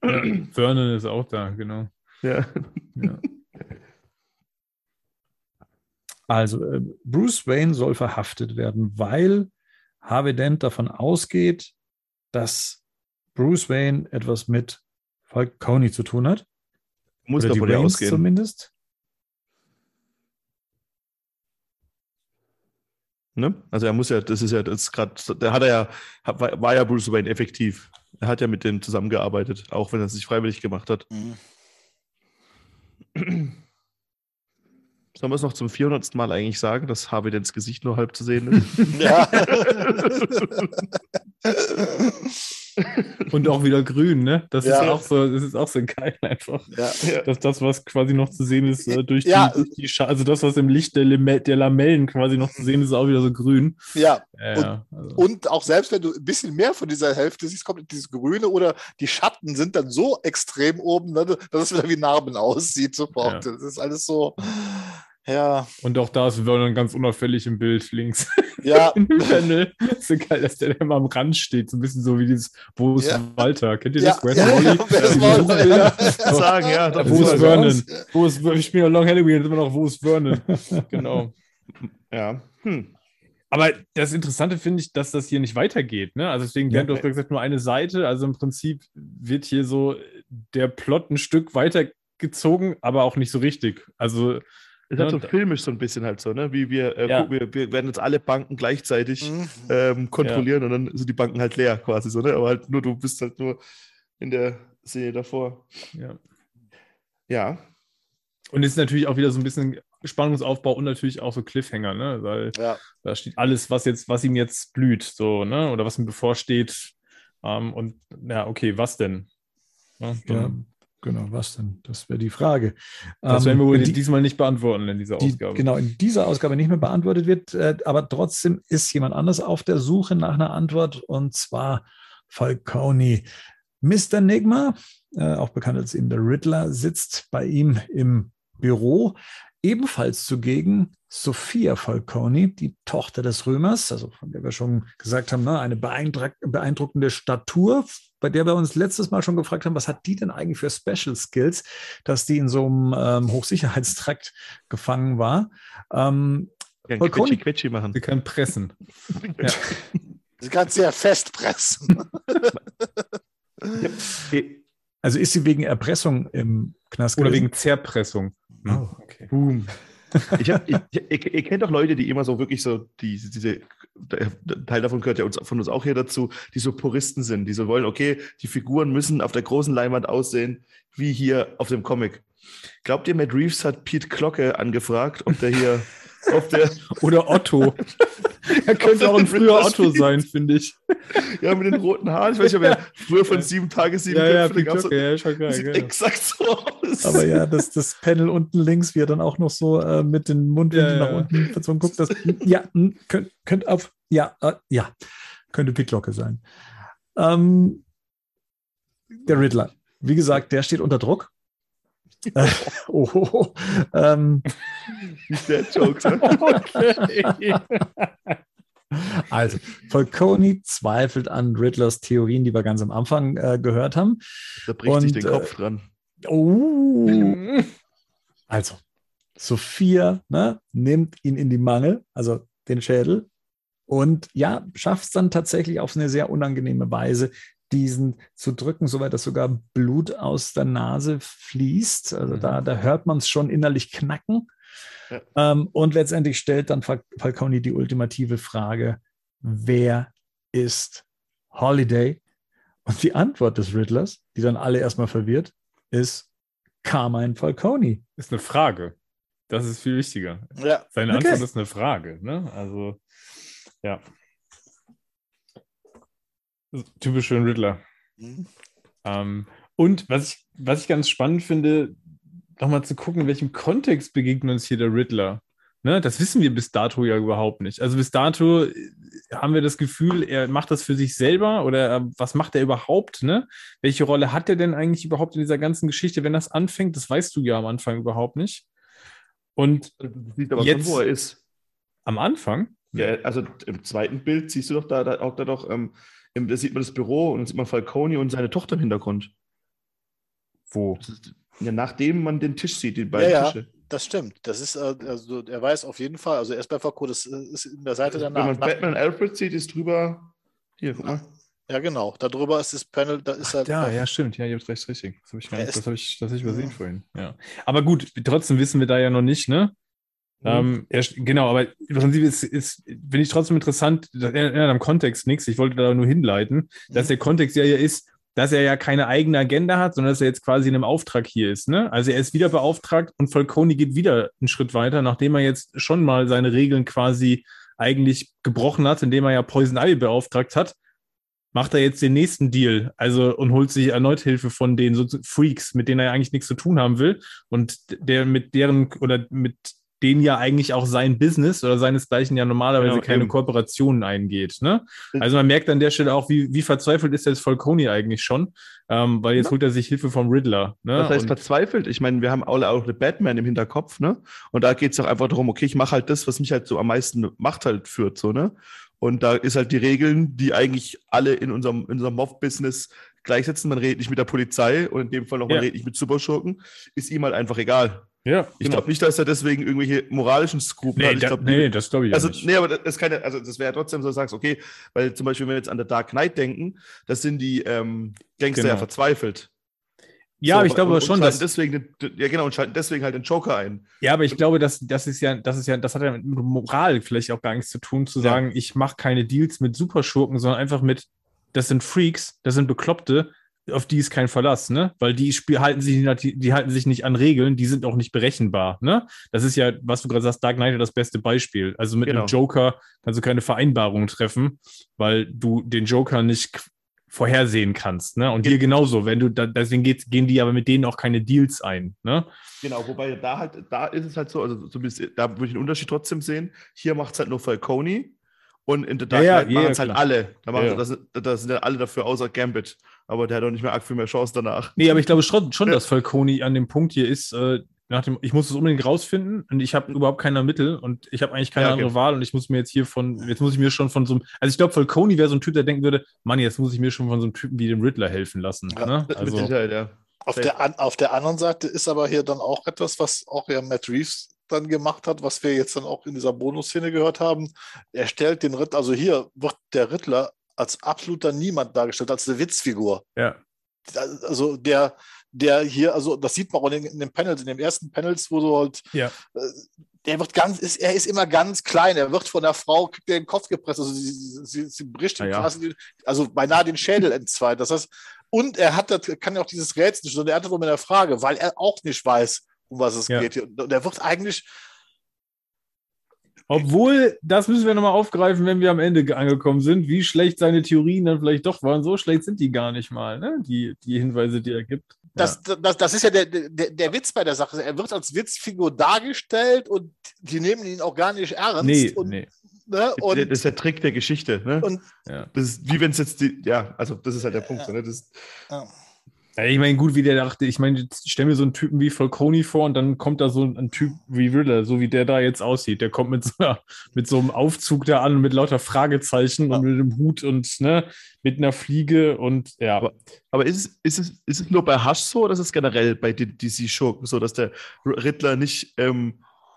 ja. Vernon ist auch da, genau. Ja. Ja. Also äh, Bruce Wayne soll verhaftet werden, weil Harvey Dent davon ausgeht, dass Bruce Wayne etwas mit Falcone zu tun hat. Muss Oder die davon ja ausgehen. zumindest. Ne? Also er muss ja, das ist ja das gerade, der hat er ja, war ja Bruce Wayne effektiv. Er hat ja mit dem zusammengearbeitet, auch wenn er es nicht freiwillig gemacht hat. Mhm. Sollen wir es noch zum 400. Mal eigentlich sagen, dass Harvey Dents Gesicht nur halb zu sehen ist? Ja. Und auch wieder grün, ne? Das Ja. ist auch so, das ist auch so geil einfach. Ja. Dass das, was quasi noch zu sehen ist, äh, durch, Ja. die, durch die Scha also das, was im Licht der, Lime der Lamellen quasi noch zu sehen ist, ist auch wieder so grün. ja, Ja, ja, also. Und auch selbst wenn du ein bisschen mehr von dieser Hälfte siehst, kommt dieses Grüne oder die Schatten sind dann so extrem oben, ne, dass es wieder wie Narben aussieht sofort. Ja. Das ist alles so, ja, Und auch da ist Vernon ganz unauffällig im Bild links ja, im Panel. So geil, dass der da immer am Rand steht. So ein bisschen so wie dieses, wo ist Ja. Walter? Kennt ihr ja, das? Where's ja, Wally? Where's Diese Wally? Suchbilder. Ja. Sagen, ja. doch, Wo das ist war- Vernon? Wo ist, spielen noch Long Halloween, jetzt immer noch, wo ist Vernon? genau. Ja. Hm. Aber das Interessante finde ich, dass das hier nicht weitergeht. Ne? Also deswegen, Ja. während du hast gesagt, nur eine Seite. Also im Prinzip wird hier so der Plot ein Stück weitergezogen, aber auch nicht so richtig. Also Ist Ja, halt so da- filmisch so ein bisschen halt so, ne? Wie wir, äh, Ja. wir, wir werden jetzt alle Banken gleichzeitig Mhm. ähm, kontrollieren und dann sind die Banken halt leer quasi so, ne? Aber halt nur, du bist halt nur in der Szene davor. ja. Ja. Und es ist natürlich auch wieder so ein bisschen Spannungsaufbau und natürlich auch so Cliffhanger, ne? Weil ja. da steht alles, was jetzt, was ihm jetzt blüht, so, ne? Oder was ihm bevorsteht. Ähm, und ja, okay, was denn? Ja, Ja, dann- genau, was denn? Das wäre die Frage. Das Ähm, werden wir wohl die- diesmal nicht beantworten in dieser die Ausgabe. genau in dieser Ausgabe nicht mehr beantwortet wird, äh, aber trotzdem ist jemand anders auf der Suche nach einer Antwort und zwar Falcone. Mr. Nigma, äh, auch bekannt als eben der Riddler, sitzt bei ihm im Büro. Ebenfalls zugegen Sophia Falcone, die Tochter des Römers, also von der wir schon gesagt haben, ne, eine beeindruck beeindruckende Statur, bei der wir uns letztes Mal schon gefragt haben, was hat die denn eigentlich für Special Skills, dass die in so einem ähm, Hochsicherheitstrakt gefangen war. Ähm, ja Voll Quetschi. Quetschi machen. Sie können pressen. Ja. Sie kann sehr festpressen. Okay. also ist sie wegen Erpressung im Knast Oder gewesen? wegen Zerpressung. Oh, okay. Boom. Ich hab, ich, ich, ihr kennt doch Leute, die immer so wirklich so, die, diese, Teil davon gehört ja uns, von uns auch hier dazu, die so Puristen sind, die so wollen, okay, die Figuren müssen auf der großen Leinwand aussehen, wie hier auf dem Comic. Glaubt ihr, Matt Reeves hat Pete Glocke angefragt, ob der hier, ob der, Oder Otto. er könnte auch ein früher Otto sein, finde ich. ja, mit den roten Haaren, ich weiß nicht, ob er früher von sieben Tage, sieben Ja, ja, Köpfe, so- ja, schon geil. sieht genau. exakt so aus. Aber ja, das, das Panel unten links, wie er dann auch noch so äh, mit den Mundwinkeln Ja, ja. nach unten verzogen guckt, das, ja, könnt, könnt auf, ja, äh, ja, könnte Pitglocke sein. Ähm, der Riddler, wie gesagt, der steht unter Druck. Äh, oh, oh, oh, ähm, der Jokes. ne? okay. also, Falcone zweifelt an Riddlers Theorien, die wir ganz am Anfang äh, gehört haben. Da bricht sich Und, den Kopf dran. Oh, Also, Sophia ne, nimmt ihn in die Mangel, also den Schädel, und ja, schafft es dann tatsächlich auf eine sehr unangenehme Weise, diesen zu drücken, soweit dass sogar Blut aus der Nase fließt. Also Mhm. da, da hört man es schon innerlich knacken. Ja. Ähm, und letztendlich stellt dann Fal- Falcone die ultimative Frage, wer ist Holiday? Und die Antwort des Riddlers, die dann alle erstmal verwirrt, ist Carmine Falcone. Ist eine Frage. Das ist viel wichtiger. ja. Seine Okay. Antwort ist eine Frage. Ne? Also, ja. Typisch schön Riddler. Mhm. Ähm, und was ich, was ich ganz spannend finde, nochmal zu gucken, in welchem Kontext begegnet uns hier der Riddler. Ne, das wissen wir bis dato ja überhaupt nicht. Also bis dato äh, haben wir das Gefühl, er macht das für sich selber oder was macht er überhaupt? Ne? Welche Rolle hat er denn eigentlich überhaupt in dieser ganzen Geschichte, wenn das anfängt? Das weißt du ja am Anfang überhaupt nicht. Und Du siehst aber Jetzt- schon, wo er ist. am Anfang, Ja, also im zweiten Bild siehst du doch da, da auch da noch, ähm, da sieht man das Büro und dann sieht man Falcone und seine Tochter im Hintergrund. wo? Ist, ja, nachdem man den Tisch sieht, die beiden Ja, ja. Tische. Das stimmt. Das ist, äh, also er weiß auf jeden Fall, also erst bei Foucault, das äh, ist in der Seite Wenn danach. man Nach- Batman Alfred sieht, ist drüber. Hier, guck mal. ja, genau. Darüber ist das Panel, da ist er. Ja, ja, stimmt. Ja, ihr habt recht, richtig. Das habe ich, gar Er nicht- ist- das hab ich, das hab ich übersehen Ja. vorhin. Ja. Aber gut, trotzdem wissen wir da ja noch nicht, ne? Mhm. Ähm, er, genau, aber im Prinzip ist, ist finde ich trotzdem interessant, das ändert am Kontext nichts. Ich wollte da nur hinleiten, dass Mhm. der Kontext ja hier ist, dass er ja keine eigene Agenda hat, sondern dass er jetzt quasi in einem Auftrag hier ist. Ne? Also er ist wieder beauftragt und Falcone geht wieder einen Schritt weiter, nachdem er jetzt schon mal seine Regeln quasi eigentlich gebrochen hat, indem er ja Poison Ivy beauftragt hat. macht er jetzt den nächsten Deal, also und holt sich erneut Hilfe von den so Freaks, mit denen er eigentlich nichts zu tun haben will und der mit deren oder mit denen ja eigentlich auch sein Business oder seinesgleichen ja normalerweise Genau, keine eben. Kooperationen eingeht. Ne? Also man merkt an der Stelle auch, wie, wie verzweifelt ist jetzt Falcone eigentlich schon, ähm, weil jetzt Ja. holt er sich Hilfe vom Riddler. Ne? Das heißt Und- verzweifelt. Ich meine, wir haben alle auch den Batman im Hinterkopf, ne? Und da geht es auch einfach darum, okay, ich mache halt das, was mich halt so am meisten Macht halt führt, so, ne? Und da ist halt die Regeln, die eigentlich alle in unserem, in unserem Mob-Business gleichsetzen. Man redet nicht mit der Polizei und in dem Fall noch, man Ja. redet nicht mit Superschurken, ist ihm halt einfach egal. Ja, Ich genau. glaube nicht, dass er deswegen irgendwelche moralischen Skrupel Nee, hat. Ich da, glaub, nee, das glaube ich also, nicht. nee, aber das keine, also das wäre ja trotzdem so, du sagst, okay, weil zum Beispiel, wenn wir jetzt an der Dark Knight denken, das sind die ähm, Gangster Genau. ja verzweifelt. ja, So, aber ich glaube und, schon, und dass, deswegen, den- ja genau, und schalten deswegen halt den Joker ein. Ja, aber ich glaube, dass das ist ja, das ist ja, das hat ja mit Moral vielleicht auch gar nichts zu tun, zu Ja. sagen, ich mache keine Deals mit Superschurken, sondern einfach mit, das sind Freaks, das sind Bekloppte, auf die ist kein Verlass, ne? Weil die Spiel halten sich nicht, die halten sich nicht an Regeln, die sind auch nicht berechenbar, ne? Das ist ja, was du gerade sagst, Dark Knight das beste Beispiel. Also mit Genau. einem Joker kannst du keine Vereinbarung treffen, weil du den Joker nicht vorhersehen kannst, ne? Und hier genauso, wenn du da, deswegen geht, gehen die aber mit denen auch keine Deals ein, ne? Genau, wobei da halt, da ist es halt so, also zumindest, da würde ich einen Unterschied trotzdem sehen. Hier macht es halt nur Falcone und in The Dark Ja, ja, Knight ja, machen es halt klar. alle. Da, machen, Ja. das, da sind ja alle dafür, außer Gambit. Aber der hat auch nicht mehr arg viel mehr Chance danach. Nee, aber ich glaube schon, schon dass Falcone an dem Punkt hier ist, äh, nach dem, ich muss es unbedingt rausfinden und ich habe überhaupt keine Mittel und ich habe eigentlich keine Ja, okay. andere Wahl und ich muss mir jetzt hier von, jetzt muss ich mir schon von so einem, also ich glaube, Falcone wäre so ein Typ, der denken würde, Mann, jetzt muss ich mir schon von so einem Typen wie dem Riddler helfen lassen. Ja, ne? Mit Also, Sicherheit, ja. Auf der, an, auf der anderen Seite ist aber hier dann auch etwas, was auch ja Matt Reeves dann gemacht hat, was wir jetzt dann auch in dieser Bonusszene gehört haben. Er stellt den Ritter, also hier wird der Rittler als absoluter Niemand dargestellt, als eine Witzfigur. ja. Also der, der hier, also das sieht man auch in, den- in den Panels, in den ersten Panels, wo so halt, Ja. äh, der wird ganz, ist, er ist immer ganz klein, er wird von der Frau, kriegt den Kopf gepresst, also sie, sie, sie, bricht ihm ja. quasi, also beinahe den Schädel entzweit. Das heißt, und er hat, das kann ja auch dieses Rätsel nicht, sondern er hat das mit einer Frage, weil er auch nicht weiß, um was es Ja. geht. Und er wird eigentlich, Obwohl, das müssen wir nochmal aufgreifen, wenn wir am Ende ge- angekommen sind, wie schlecht seine Theorien dann vielleicht doch waren. So schlecht sind die gar nicht mal, ne? Die, die Hinweise, die er gibt. das, das, das ist ja der, der, der Witz bei der Sache. Er wird als Witzfigur dargestellt und die nehmen ihn auch gar nicht ernst. Nee, und, nee. Ne, und, das ist der Trick der Geschichte. Ne? und Ja. das ist wie wenn es jetzt die, ja, also das ist halt der Punkt. so, Ne? Das, ja. Ja, ich meine, gut, wie der dachte, ich meine, stell mir so einen Typen wie Falcone vor und dann kommt da so ein, ein Typ wie Riddler, so wie der da jetzt aussieht. Der kommt mit so, einer, mit so einem Aufzug da an, mit lauter Fragezeichen Ja. und mit einem Hut und ne, mit einer Fliege und ja. Aber- aber ist es, ist, es, ist es nur bei Hush so oder ist es generell bei DC-Schurken so, dass der Riddler nicht ähm,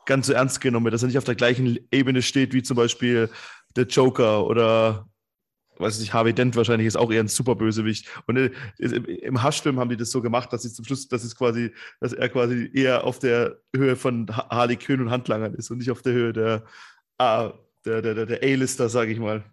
ganz so ernst genommen wird, dass er nicht auf der gleichen Ebene steht wie zum Beispiel der Joker oder weiß nicht, Harvey Dent wahrscheinlich ist auch eher ein Superbösewicht. Und äh, im- Hush-Film haben die das so gemacht, dass sie zum Schluss, dass es quasi, dass er quasi eher auf der Höhe von Ha- Harley Quinn und Handlangern ist und nicht auf der Höhe der, ah, der, der, der, der A-Lister, sage ich mal.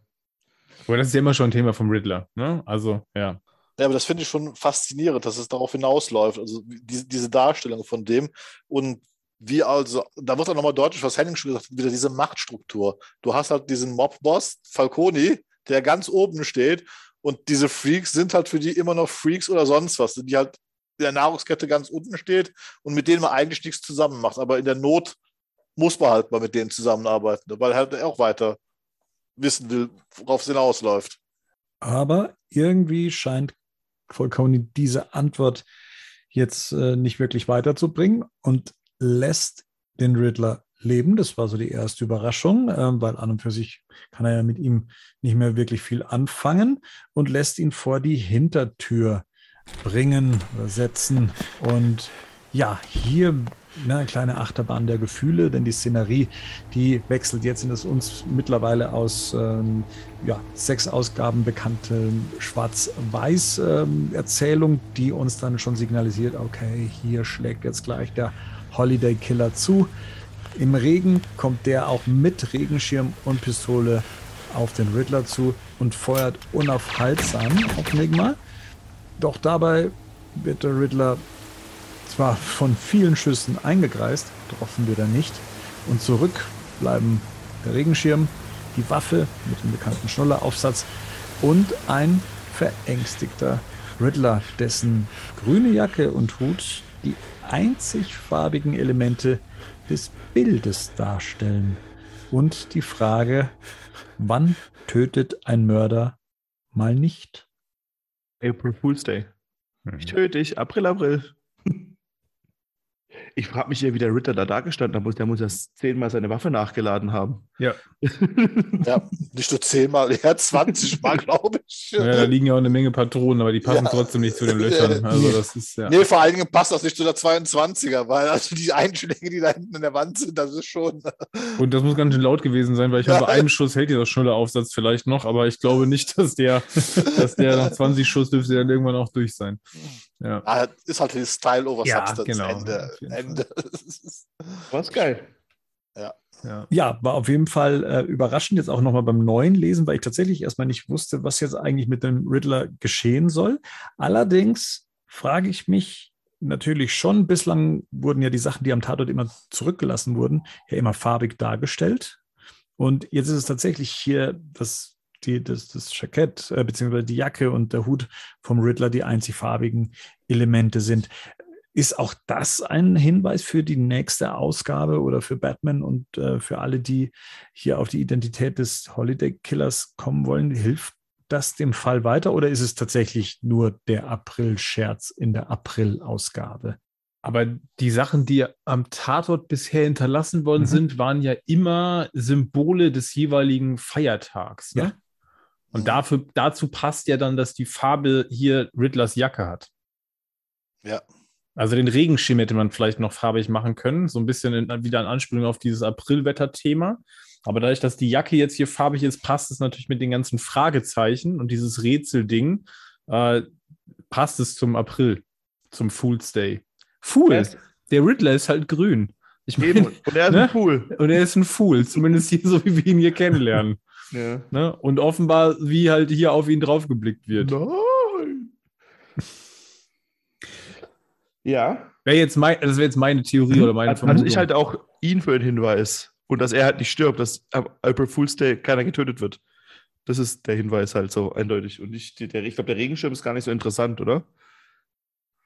Aber das ist ja immer schon ein Thema vom Riddler. Ne? Also, ja. Ja, aber das finde ich schon faszinierend, dass es darauf hinausläuft. Also wie- diese, diese Darstellung von dem und wie also, da wird auch nochmal deutlich, was Henning schon gesagt hat, wieder diese Machtstruktur. Du hast halt diesen Mob-Boss, Falcone, der ganz oben steht und diese Freaks sind halt für die immer noch Freaks oder sonst was, die halt in der Nahrungskette ganz unten steht und mit denen man eigentlich nichts zusammen macht. Aber in der Not muss man halt mal mit denen zusammenarbeiten, weil halt er auch weiter wissen will, worauf es hinausläuft. Aber irgendwie scheint Falcone diese Antwort jetzt äh, nicht wirklich weiterzubringen und lässt den Riddler leben. Das war so die erste Überraschung, äh, weil an und für sich kann er ja mit ihm nicht mehr wirklich viel anfangen und lässt ihn vor die Hintertür bringen oder setzen. Und ja, hier ne, eine kleine Achterbahn der Gefühle, denn die Szenerie, die wechselt jetzt in das uns mittlerweile aus ähm, ja, sechs Ausgaben bekannte Schwarz-Weiß-Erzählung, die uns dann schon signalisiert, okay, hier schlägt jetzt gleich der Holiday Killer zu. Im Regen kommt der auch mit Regenschirm und Pistole auf den Riddler zu und feuert unaufhaltsam auf Nigma. Doch dabei wird der Riddler zwar von vielen Schüssen eingekreist, getroffen wird er nicht. Und zurück bleiben der Regenschirm, die Waffe mit dem bekannten Schnulleraufsatz und ein verängstigter Riddler, dessen grüne Jacke und Hut die einzig farbigen Elemente des Bildes darstellen. Und die Frage, wann tötet ein Mörder mal nicht? April Fool's Day. Ich töte dich, April, April. Ich frage mich ja, wie der Ritter da dagestanden hat. Der muss ja zehnmal seine Waffe nachgeladen haben. Ja. Ja, nicht nur zehnmal, ja, 20 Mal, glaube ich. Ja, da liegen ja auch eine Menge Patronen, aber die passen Ja. trotzdem nicht zu den Löchern. Also das ist ja. Nee, vor allen Dingen passt das nicht zu der 22er, weil also die Einschläge, die da hinten in der Wand sind, das ist schon. Und das muss ganz schön laut gewesen sein, weil ich Ja. einem Schuss hält dieser Schnulleraufsatz vielleicht noch, aber ich glaube nicht, dass der, dass der nach 20 Schuss dürfte dann irgendwann auch durch sein. Ja. Ah, ist halt die Style over Ja, Substance. genau, Ende. auf jeden Ende. Was geil. Ja. Ja, war auf jeden Fall äh, überraschend jetzt auch nochmal beim neuen Lesen, weil ich tatsächlich erstmal nicht wusste, was jetzt eigentlich mit dem Riddler geschehen soll. Allerdings frage ich mich natürlich schon, bislang wurden ja die Sachen, die am Tatort immer zurückgelassen wurden, ja immer farbig dargestellt. Und jetzt ist es tatsächlich hier das, die, das, das Jackett, äh, beziehungsweise die Jacke und der Hut vom Riddler die einzig farbigen Elemente sind. Ist auch das ein Hinweis für die nächste Ausgabe oder für Batman und äh, für alle, die hier auf die Identität des Holiday Killers kommen wollen? Hilft das dem Fall weiter oder ist es tatsächlich nur der April-Scherz in der April-Ausgabe? Aber die Sachen, die am Tatort bisher hinterlassen worden Mhm. sind, waren ja immer Symbole des jeweiligen Feiertags. Ne? Ja. Und dafür, dazu passt ja dann, dass die Farbe hier Riddlers Jacke hat. Ja. Also den Regenschirm hätte man vielleicht noch farbig machen können, so ein bisschen in, wieder in Anspielung auf dieses Aprilwetter-Thema. Aber dadurch, dass die Jacke jetzt hier farbig ist, passt es natürlich mit den ganzen Fragezeichen und dieses Rätselding, äh, passt es zum April, zum Fool's Day. Fool, Yes. der Riddler ist halt grün. Ich meine, Und er ist Ne? ein Fool. und er ist ein Fool, zumindest hier so, wie wir ihn hier kennenlernen. Ja. Ne? Und offenbar, wie halt hier auf ihn draufgeblickt wird. Nein. Ja. Wäre jetzt mein, das wäre jetzt meine Theorie oder meine Also Vermutung. ich halte auch ihn für einen Hinweis. Und dass er halt nicht stirbt, dass am April Fool's Day keiner getötet wird. Das ist der Hinweis halt so eindeutig. Und nicht, der, ich glaube, der Regenschirm ist gar nicht so interessant, oder?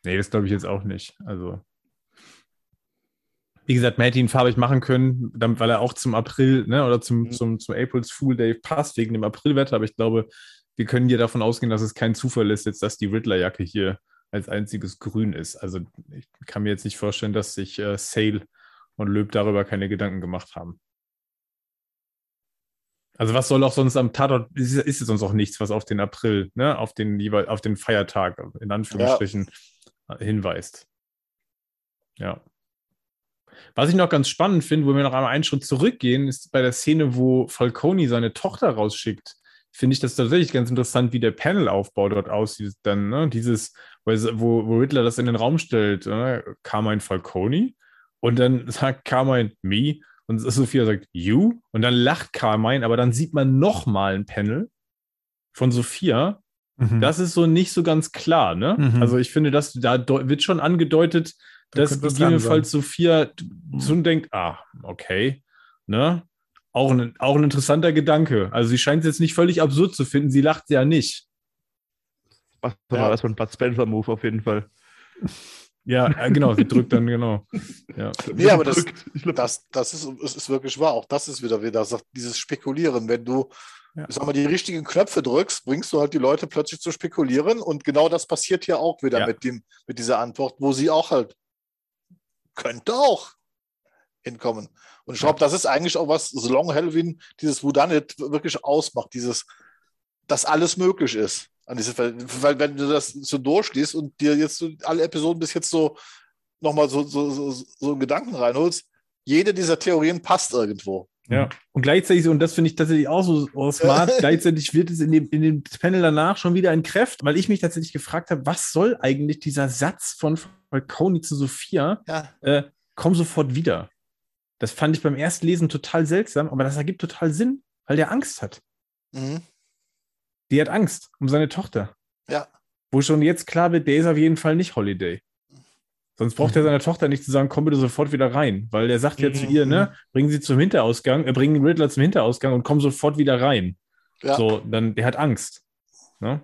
Nee, das glaube ich jetzt auch nicht. Also, wie gesagt, man hätte ihn farbig machen können, damit, weil er auch zum April ne, oder zum, Mhm. zum, zum April's Fool Day passt, wegen dem Aprilwetter. Aber ich glaube, wir können hier davon ausgehen, dass es kein Zufall ist, jetzt, dass die Riddler-Jacke hier als einziges grün ist. Also, ich kann mir jetzt nicht vorstellen, dass sich äh, Sale und Löb darüber keine Gedanken gemacht haben. Also was soll auch sonst am Tatort, ist, ist sonst auch nichts, was auf den April, ne, auf den jeweil, auf den Feiertag, in Anführungsstrichen, äh, hinweist. Ja. Was ich noch ganz spannend finde, wo wir noch einmal einen Schritt zurückgehen, ist bei der Szene, wo Falcone seine Tochter rausschickt. Finde ich das tatsächlich ganz interessant, wie der Panelaufbau dort aussieht. Dann, ne? Dieses, wo, wo Riddler das in den Raum stellt, ne? Carmine Falcone. Und dann sagt Carmine, me. Und Sophia sagt, you. Und dann lacht Carmine, aber dann sieht man nochmal ein Panel von Sophia. Mhm. Das ist so nicht so ganz klar, ne? Mhm. Also ich finde, dass da wird schon angedeutet, Da dass gegebenenfalls Sophia so denkt, ah, okay, ne? Auch ein, auch ein interessanter Gedanke. Also sie scheint es jetzt nicht völlig absurd zu finden, sie lacht ja nicht. Was Ja. war das für ein Bud Spencer-Move auf jeden Fall. Ja, äh, genau, sie drückt dann, genau. Ja. Nee, aber das, das, das ist, es ist wirklich wahr. Auch das ist wieder, wieder dieses Spekulieren. Wenn du, Ja. sag mal, die richtigen Knöpfe drückst, bringst du halt die Leute plötzlich zu spekulieren. Und genau das passiert hier auch wieder Ja. mit, dem, mit dieser Antwort, wo sie auch halt könnte auch hinkommen. Und ich glaube, das ist eigentlich auch was, so Long Halloween, dieses Whodunit wirklich ausmacht, dieses, dass alles möglich ist. An diese, weil wenn du das so durchliest und dir jetzt so alle Episoden bis jetzt so nochmal so, so, so, so Gedanken reinholst, jede dieser Theorien passt irgendwo. Ja. Und gleichzeitig, und das finde ich tatsächlich auch so, so smart, gleichzeitig wird es in dem, in dem Panel danach schon wieder entkräftet, weil ich mich tatsächlich gefragt habe, was soll eigentlich dieser Satz von Falcone zu Sophia? Ja. Äh, komm sofort wieder. Das fand ich beim ersten Lesen total seltsam, aber das ergibt total Sinn, weil der Angst hat. Mhm. Die hat Angst um seine Tochter. Ja. Wo schon jetzt klar wird, der ist auf jeden Fall nicht Holiday. Sonst braucht er seiner Tochter nicht zu sagen, komm bitte sofort wieder rein. Weil der sagt ja zu Mhm. ihr, ne, bringen sie zum Hinterausgang, äh, bringen Riddler zum Hinterausgang und komm sofort wieder rein. Ja. So, dann, der hat Angst. Ne?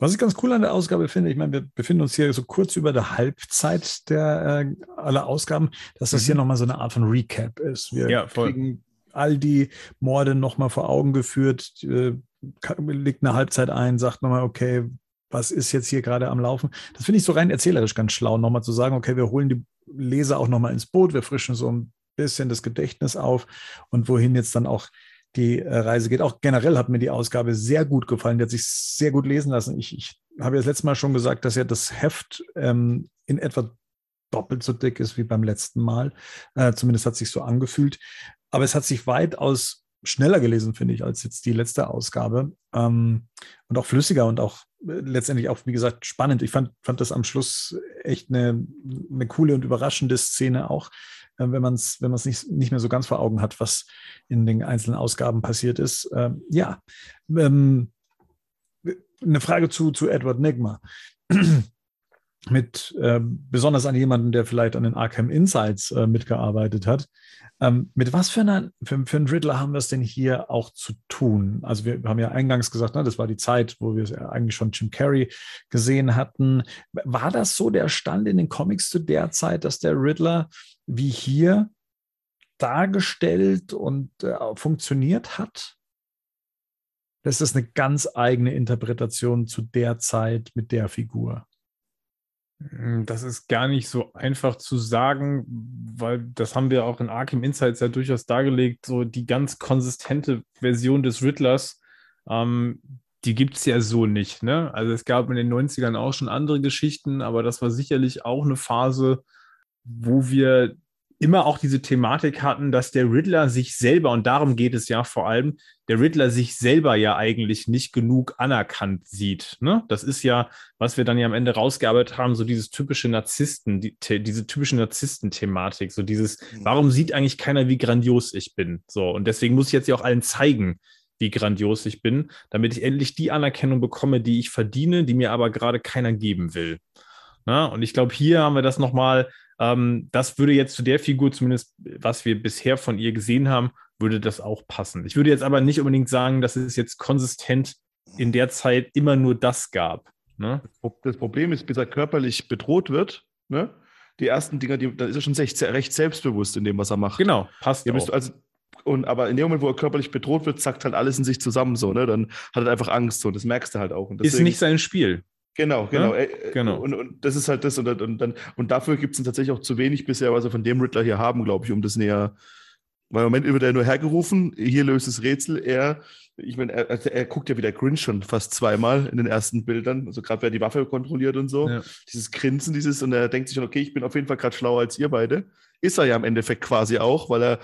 Was ich ganz cool an der Ausgabe finde, ich meine, wir befinden uns hier so kurz über der Halbzeit der äh, aller Ausgaben, dass das Mhm. hier nochmal so eine Art von Recap ist. Wir Ja, voll. kriegen all die Morde nochmal vor Augen geführt, äh, legt eine Halbzeit ein, sagt nochmal, okay, was ist jetzt hier gerade am Laufen? Das finde ich so rein erzählerisch ganz schlau, nochmal zu sagen, okay, wir holen die Leser auch nochmal ins Boot, wir frischen so ein bisschen das Gedächtnis auf und wohin jetzt dann auch die äh, Reise geht. Auch generell hat mir die Ausgabe sehr gut gefallen. Die hat sich sehr gut lesen lassen. Ich, ich habe ja das letzte Mal schon gesagt, dass ja das Heft ähm, in etwa doppelt so dick ist wie beim letzten Mal. Äh, zumindest hat sich so angefühlt. Aber es hat sich weitaus schneller gelesen, finde ich, als jetzt die letzte Ausgabe. Ähm, und auch flüssiger und auch äh, letztendlich auch, wie gesagt, spannend. Ich fand, fand das am Schluss echt eine, eine coole und überraschende Szene auch, äh, wenn man es wenn nicht, nicht mehr so ganz vor Augen hat, was in den einzelnen Ausgaben passiert ist. Ähm, ja, ähm, eine Frage zu, zu Edward Nigma. Mit äh, besonders an jemanden, der vielleicht an den Arkham Insights äh, mitgearbeitet hat. Ähm, mit was für, einer, für, für einen Riddler haben wir es denn hier auch zu tun? Also wir haben ja eingangs gesagt, ne, das war die Zeit, wo wir ja eigentlich schon Jim Carrey gesehen hatten. War das so der Stand in den Comics zu der Zeit, dass der Riddler wie hier dargestellt und äh, funktioniert hat? Das ist eine ganz eigene Interpretation zu der Zeit mit der Figur. Hm, Das ist gar nicht so einfach zu sagen, weil das haben wir auch in Arkham Insights ja durchaus dargelegt. So die ganz konsistente Version des Riddlers, ähm, die gibt es ja so nicht. Ne? Also es gab in den 90ern auch schon andere Geschichten, aber das war sicherlich auch eine Phase, wo wir immer auch diese Thematik hatten, dass der Riddler sich selber, und darum geht es ja vor allem, der Riddler sich selber ja eigentlich nicht genug anerkannt sieht. Ne? Das ist ja, was wir dann ja am Ende rausgearbeitet haben, so dieses typische Narzissten, die, diese typische Narzissten-Thematik, so dieses, warum sieht eigentlich keiner, wie grandios ich bin? So, und deswegen muss ich jetzt ja auch allen zeigen, wie grandios ich bin, damit ich endlich die Anerkennung bekomme, die ich verdiene, die mir aber gerade keiner geben will. Na, und ich glaube, hier haben wir das nochmal, ähm, das würde jetzt zu der Figur, zumindest was wir bisher von ihr gesehen haben, würde das auch passen. Ich würde jetzt aber nicht unbedingt sagen, dass es jetzt konsistent in der Zeit immer nur das gab. Ne? Das Problem ist, bis er körperlich bedroht wird, ne? die ersten Dinger, die, da ist er schon recht, recht selbstbewusst in dem, was er macht. Genau, passt Ja, auch. bist also, und, aber in dem Moment, wo er körperlich bedroht wird, zackt halt alles in sich zusammen so, ne? Dann hat er einfach Angst so, das merkst du halt auch. Und ist deswegen- nicht sein Spiel. Genau, genau. Ja? äh, Genau. Und, und das ist halt das. Und, und, dann, und dafür gibt es tatsächlich auch zu wenig bisher, was wir von dem Riddler hier haben, glaube ich, um das näher. Weil im Moment wird er nur hergerufen, hier löst das Rätsel. Er, ich meine, er, also er guckt ja wie der Grinch schon fast zweimal in den ersten Bildern. Also gerade wer die Waffe kontrolliert und so. Ja. Dieses Grinsen, dieses, und er denkt sich schon, okay, ich bin auf jeden Fall gerade schlauer als ihr beide. Ist er ja im Endeffekt quasi auch, weil er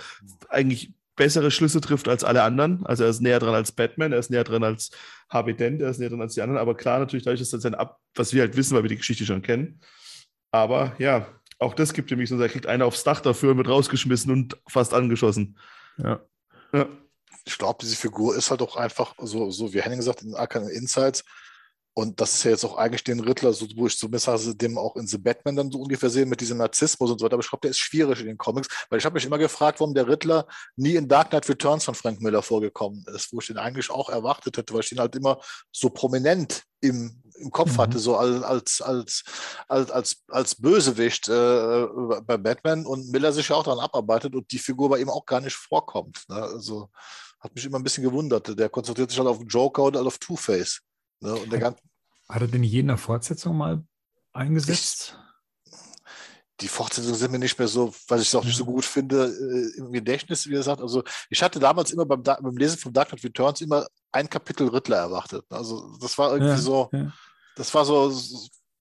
eigentlich bessere Schlüsse trifft als alle anderen. Also er ist näher dran als Batman, er ist näher dran als Harvey Dent, er ist näher dran als die anderen. Aber klar, natürlich, dadurch ist das sein Ab, was wir halt wissen, weil wir die Geschichte schon kennen. Aber ja, auch das gibt nämlich so, er kriegt einer aufs Dach dafür und wird rausgeschmissen und fast angeschossen. Ja. Ja. Ich glaube, diese Figur ist halt auch einfach so, so wie Henning gesagt, in Arkham Insights. Und das ist ja jetzt auch eigentlich den Riddler, so, wo ich zumindest also dem auch in The Batman dann so ungefähr sehe, mit diesem Narzissmus und so weiter. Aber ich glaube, der ist schwierig in den Comics, weil ich habe mich immer gefragt, warum der Riddler nie in Dark Knight Returns von Frank Miller vorgekommen ist, wo ich den eigentlich auch erwartet hätte, weil ich den halt immer so prominent im, im Kopf Mhm. hatte, so als, als, als, als, als, als Bösewicht äh, bei Batman und Miller sich ja auch daran abarbeitet und die Figur bei ihm auch gar nicht vorkommt. Ne? Also hat mich immer ein bisschen gewundert. Der konzentriert sich halt auf Joker und halt auf Two-Face. Ne? Und der ganze Hat er denn je in der Fortsetzung mal eingesetzt? die Fortsetzungen sind mir nicht mehr so, was ich auch nicht so gut finde, äh, im Gedächtnis, wie gesagt. Also ich hatte damals immer beim, beim Lesen von Dark Knight Returns immer ein Kapitel Riddler erwartet. Also das war irgendwie Ja, so, ja. das war so,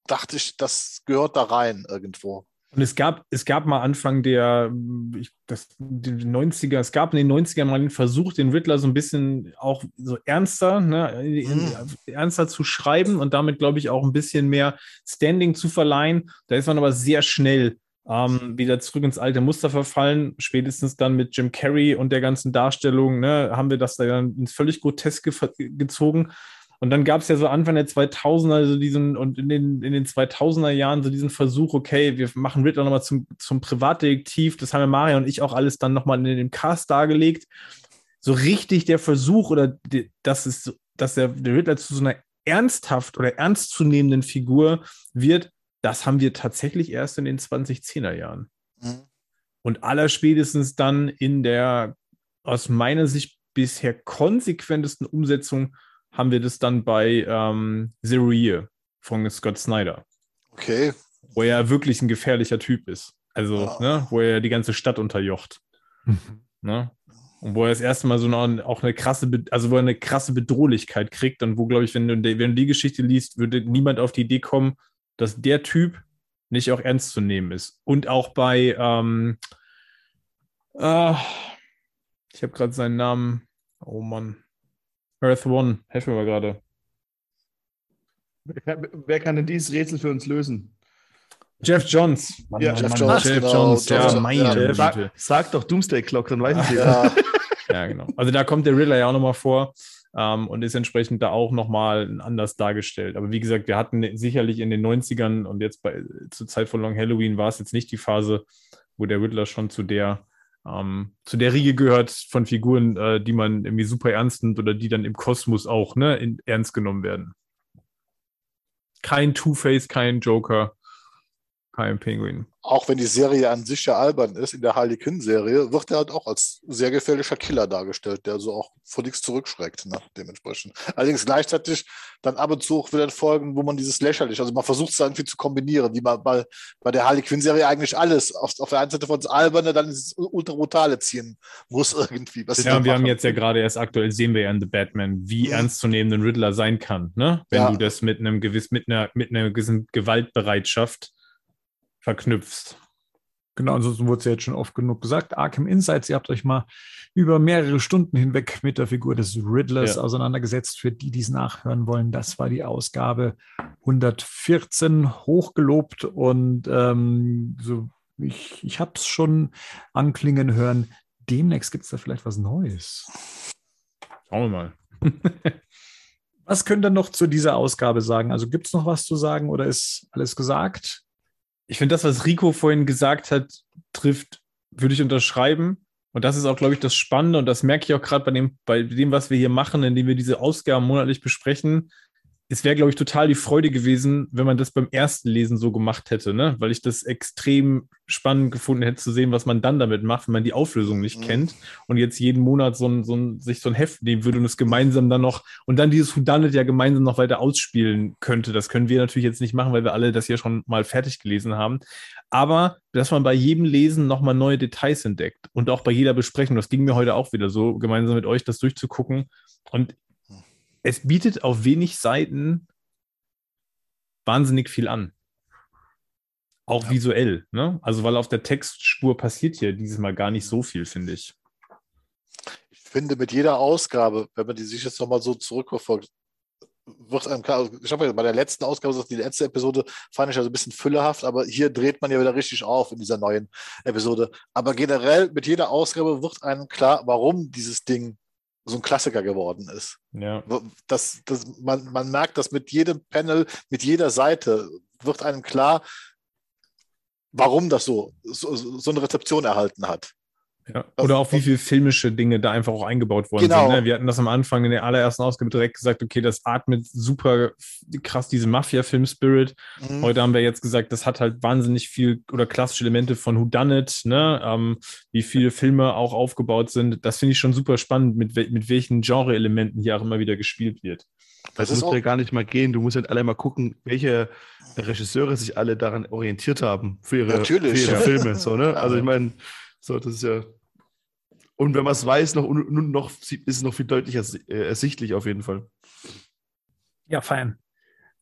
dachte ich, das gehört da rein irgendwo. Und es gab, es gab mal Anfang der ich, das, die 90er, es gab in den 90ern mal den Versuch, den Riddler so ein bisschen auch so ernster, ne, in, ernster zu schreiben und damit, glaube ich, auch ein bisschen mehr Standing zu verleihen. Da ist man aber sehr schnell ähm, wieder zurück ins alte Muster verfallen. Spätestens dann mit Jim Carrey und der ganzen Darstellung ne, haben wir das dann ins völlig Groteske gezogen. Und dann gab es ja so Anfang der 2000er so diesen und in den, in den 2000er Jahren so diesen Versuch, okay, wir machen Riddler nochmal zum, zum Privatdetektiv. Das haben ja Mario und ich auch alles dann nochmal in dem Cast dargelegt. So richtig der Versuch oder die, dass, es, dass der, der Riddler zu so einer ernsthaft oder ernstzunehmenden Figur wird, das haben wir tatsächlich erst in den 2010er Jahren. Mhm. Und allerspätestens dann in der aus meiner Sicht bisher konsequentesten Umsetzung haben wir das dann bei ähm, Zero Year von Scott Snyder, Okay. wo er wirklich ein gefährlicher Typ ist. Also, Ah. ne, wo er die ganze Stadt unterjocht. Ne? Und wo er das erste Mal so eine, auch eine krasse, also wo er eine krasse Bedrohlichkeit kriegt und wo, glaube ich, wenn du, die- wenn du die Geschichte liest, würde niemand auf die Idee kommen, dass der Typ nicht auch ernst zu nehmen ist. Und auch bei, ähm, äh, ich habe gerade seinen Namen, oh Mann, Earth One, helfen wir mal gerade. Wer kann, wer kann denn dieses Rätsel für uns lösen? Jeff Johns. Mann, Ja, Mann, Jeff Mann, Johns, Jeff genau, Johns, Jeff ja, meine ja. Güte. Sag, sag doch Doomsday Clock, dann weiß ich es. Ja, Ja, genau. Also da kommt der Riddler ja auch nochmal vor ähm, und ist entsprechend da auch nochmal anders dargestellt. Aber wie gesagt, wir hatten sicherlich in den 90ern und jetzt bei, zur Zeit von Long Halloween war es jetzt nicht die Phase, wo der Riddler schon zu der, ähm, zu der Riege gehört von Figuren, äh, die man irgendwie super ernst nimmt oder die dann im Kosmos auch ne, in, ernst genommen werden. Kein Two-Face, kein Joker, kein Penguin. auch wenn die Serie an sich ja albern ist, in der Harley Quinn-Serie, wird er halt auch als sehr gefährlicher Killer dargestellt, der so auch vor nichts zurückschreckt, ne, dementsprechend. Allerdings gleichzeitig dann ab und zu auch wieder Folgen, wo man dieses lächerlich, also man versucht es irgendwie zu kombinieren, wie man bei, bei der Harley Quinn-Serie eigentlich alles auf, auf der einen Seite von das Alberne, dann ins ultra brutale ziehen muss irgendwie. Ja, und wir haben jetzt ja gerade erst aktuell sehen wir ja in The Batman, wie Ja. ernstzunehmend ein Riddler sein kann, ne? Wenn Ja. du das mit einem gewiss, mit einer, mit einer gewissen Gewaltbereitschaft verknüpfst. Genau, ansonsten wurde es ja jetzt schon oft genug gesagt. Arkham Insights, ihr habt euch mal über mehrere Stunden hinweg mit der Figur des Riddlers Ja. auseinandergesetzt. Für die, die es nachhören wollen, das war die Ausgabe 114, hochgelobt und ähm, so, ich, ich habe es schon anklingen hören. Demnächst gibt es da vielleicht was Neues. Schauen wir mal. Was könnt ihr noch zu dieser Ausgabe sagen? Also gibt es noch was zu sagen oder ist alles gesagt? Ich finde das, was Rico vorhin gesagt hat, trifft, würde ich unterschreiben. Und das ist auch, glaube ich, das Spannende. Und das merke ich auch gerade bei dem, bei dem, was wir hier machen, indem wir diese Ausgaben monatlich besprechen. Es wäre, glaube ich, total die Freude gewesen, wenn man das beim ersten Lesen so gemacht hätte, ne? Weil ich das extrem spannend gefunden hätte zu sehen, was man dann damit macht, wenn man die Auflösung nicht Mhm. kennt und jetzt jeden Monat so ein, so ein, sich so ein Heft nehmen würde und es gemeinsam dann noch und dann dieses Whodunit ja gemeinsam noch weiter ausspielen könnte. Das können wir natürlich jetzt nicht machen, weil wir alle das hier schon mal fertig gelesen haben. Aber dass man bei jedem Lesen nochmal neue Details entdeckt und auch bei jeder Besprechung, das ging mir heute auch wieder so, gemeinsam mit euch das durchzugucken. Und es bietet auf wenig Seiten wahnsinnig viel an. Auch Ja. visuell, ne? Also, weil auf der Textspur passiert hier dieses Mal gar nicht so viel, finde ich. Ich finde, mit jeder Ausgabe, wenn man die sich jetzt nochmal so zurückverfolgt, wird einem klar, also ich habe bei der letzten Ausgabe gesagt, die letzte Episode fand ich ja so ein bisschen füllehaft, aber hier dreht man ja wieder richtig auf in dieser neuen Episode. Aber generell mit jeder Ausgabe wird einem klar, warum dieses Ding so ein Klassiker geworden ist. Ja. Das, das, man, man merkt, dass mit jedem Panel, mit jeder Seite wird einem klar, warum das so, so, so eine Rezeption erhalten hat. Ja. Oder auch wie viele filmische Dinge da einfach auch eingebaut worden Genau. sind. Ne? Wir hatten das am Anfang in der allerersten Ausgabe direkt gesagt, okay, das atmet super krass diese Mafia-Film-Spirit. Mhm. Heute haben wir jetzt gesagt, das hat halt wahnsinnig viel oder klassische Elemente von Whodunit, ne? Ähm, wie viele Filme auch aufgebaut sind. Das finde ich schon super spannend, mit, mit welchen Genre-Elementen hier auch immer wieder gespielt wird. Das, Das muss ja gar nicht mal gehen. Du musst halt alle mal gucken, welche Regisseure sich alle daran orientiert haben für ihre, für ihre. Filme. So, ne? Also ich meine, so, das ist ja. Und wenn man es weiß, noch, noch ist es noch viel deutlicher äh, ersichtlich auf jeden Fall. Ja, fein.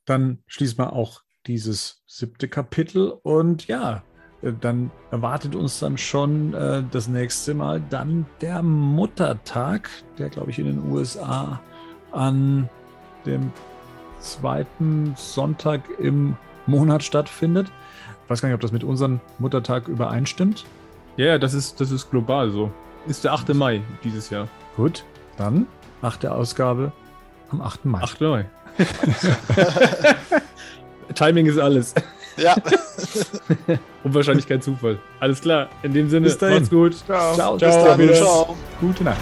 Dann schließen wir auch dieses siebte Kapitel und ja, äh, dann erwartet uns dann schon äh, das nächste Mal dann der Muttertag, der glaube ich in den USA an dem zweiten Sonntag im Monat stattfindet. Ich weiß gar nicht, ob das mit unserem Muttertag übereinstimmt. Ja, ja, das ist, das ist global so. Ist der 8. Mai dieses Jahr. Gut, dann achte Ausgabe am 8. Mai. 8. Mai. Timing ist alles. Ja, Und wahrscheinlich kein Zufall. Alles klar. In dem Sinne, macht's gut. Ciao. Ciao. bis dann. wieder. Ciao. Gute Nacht.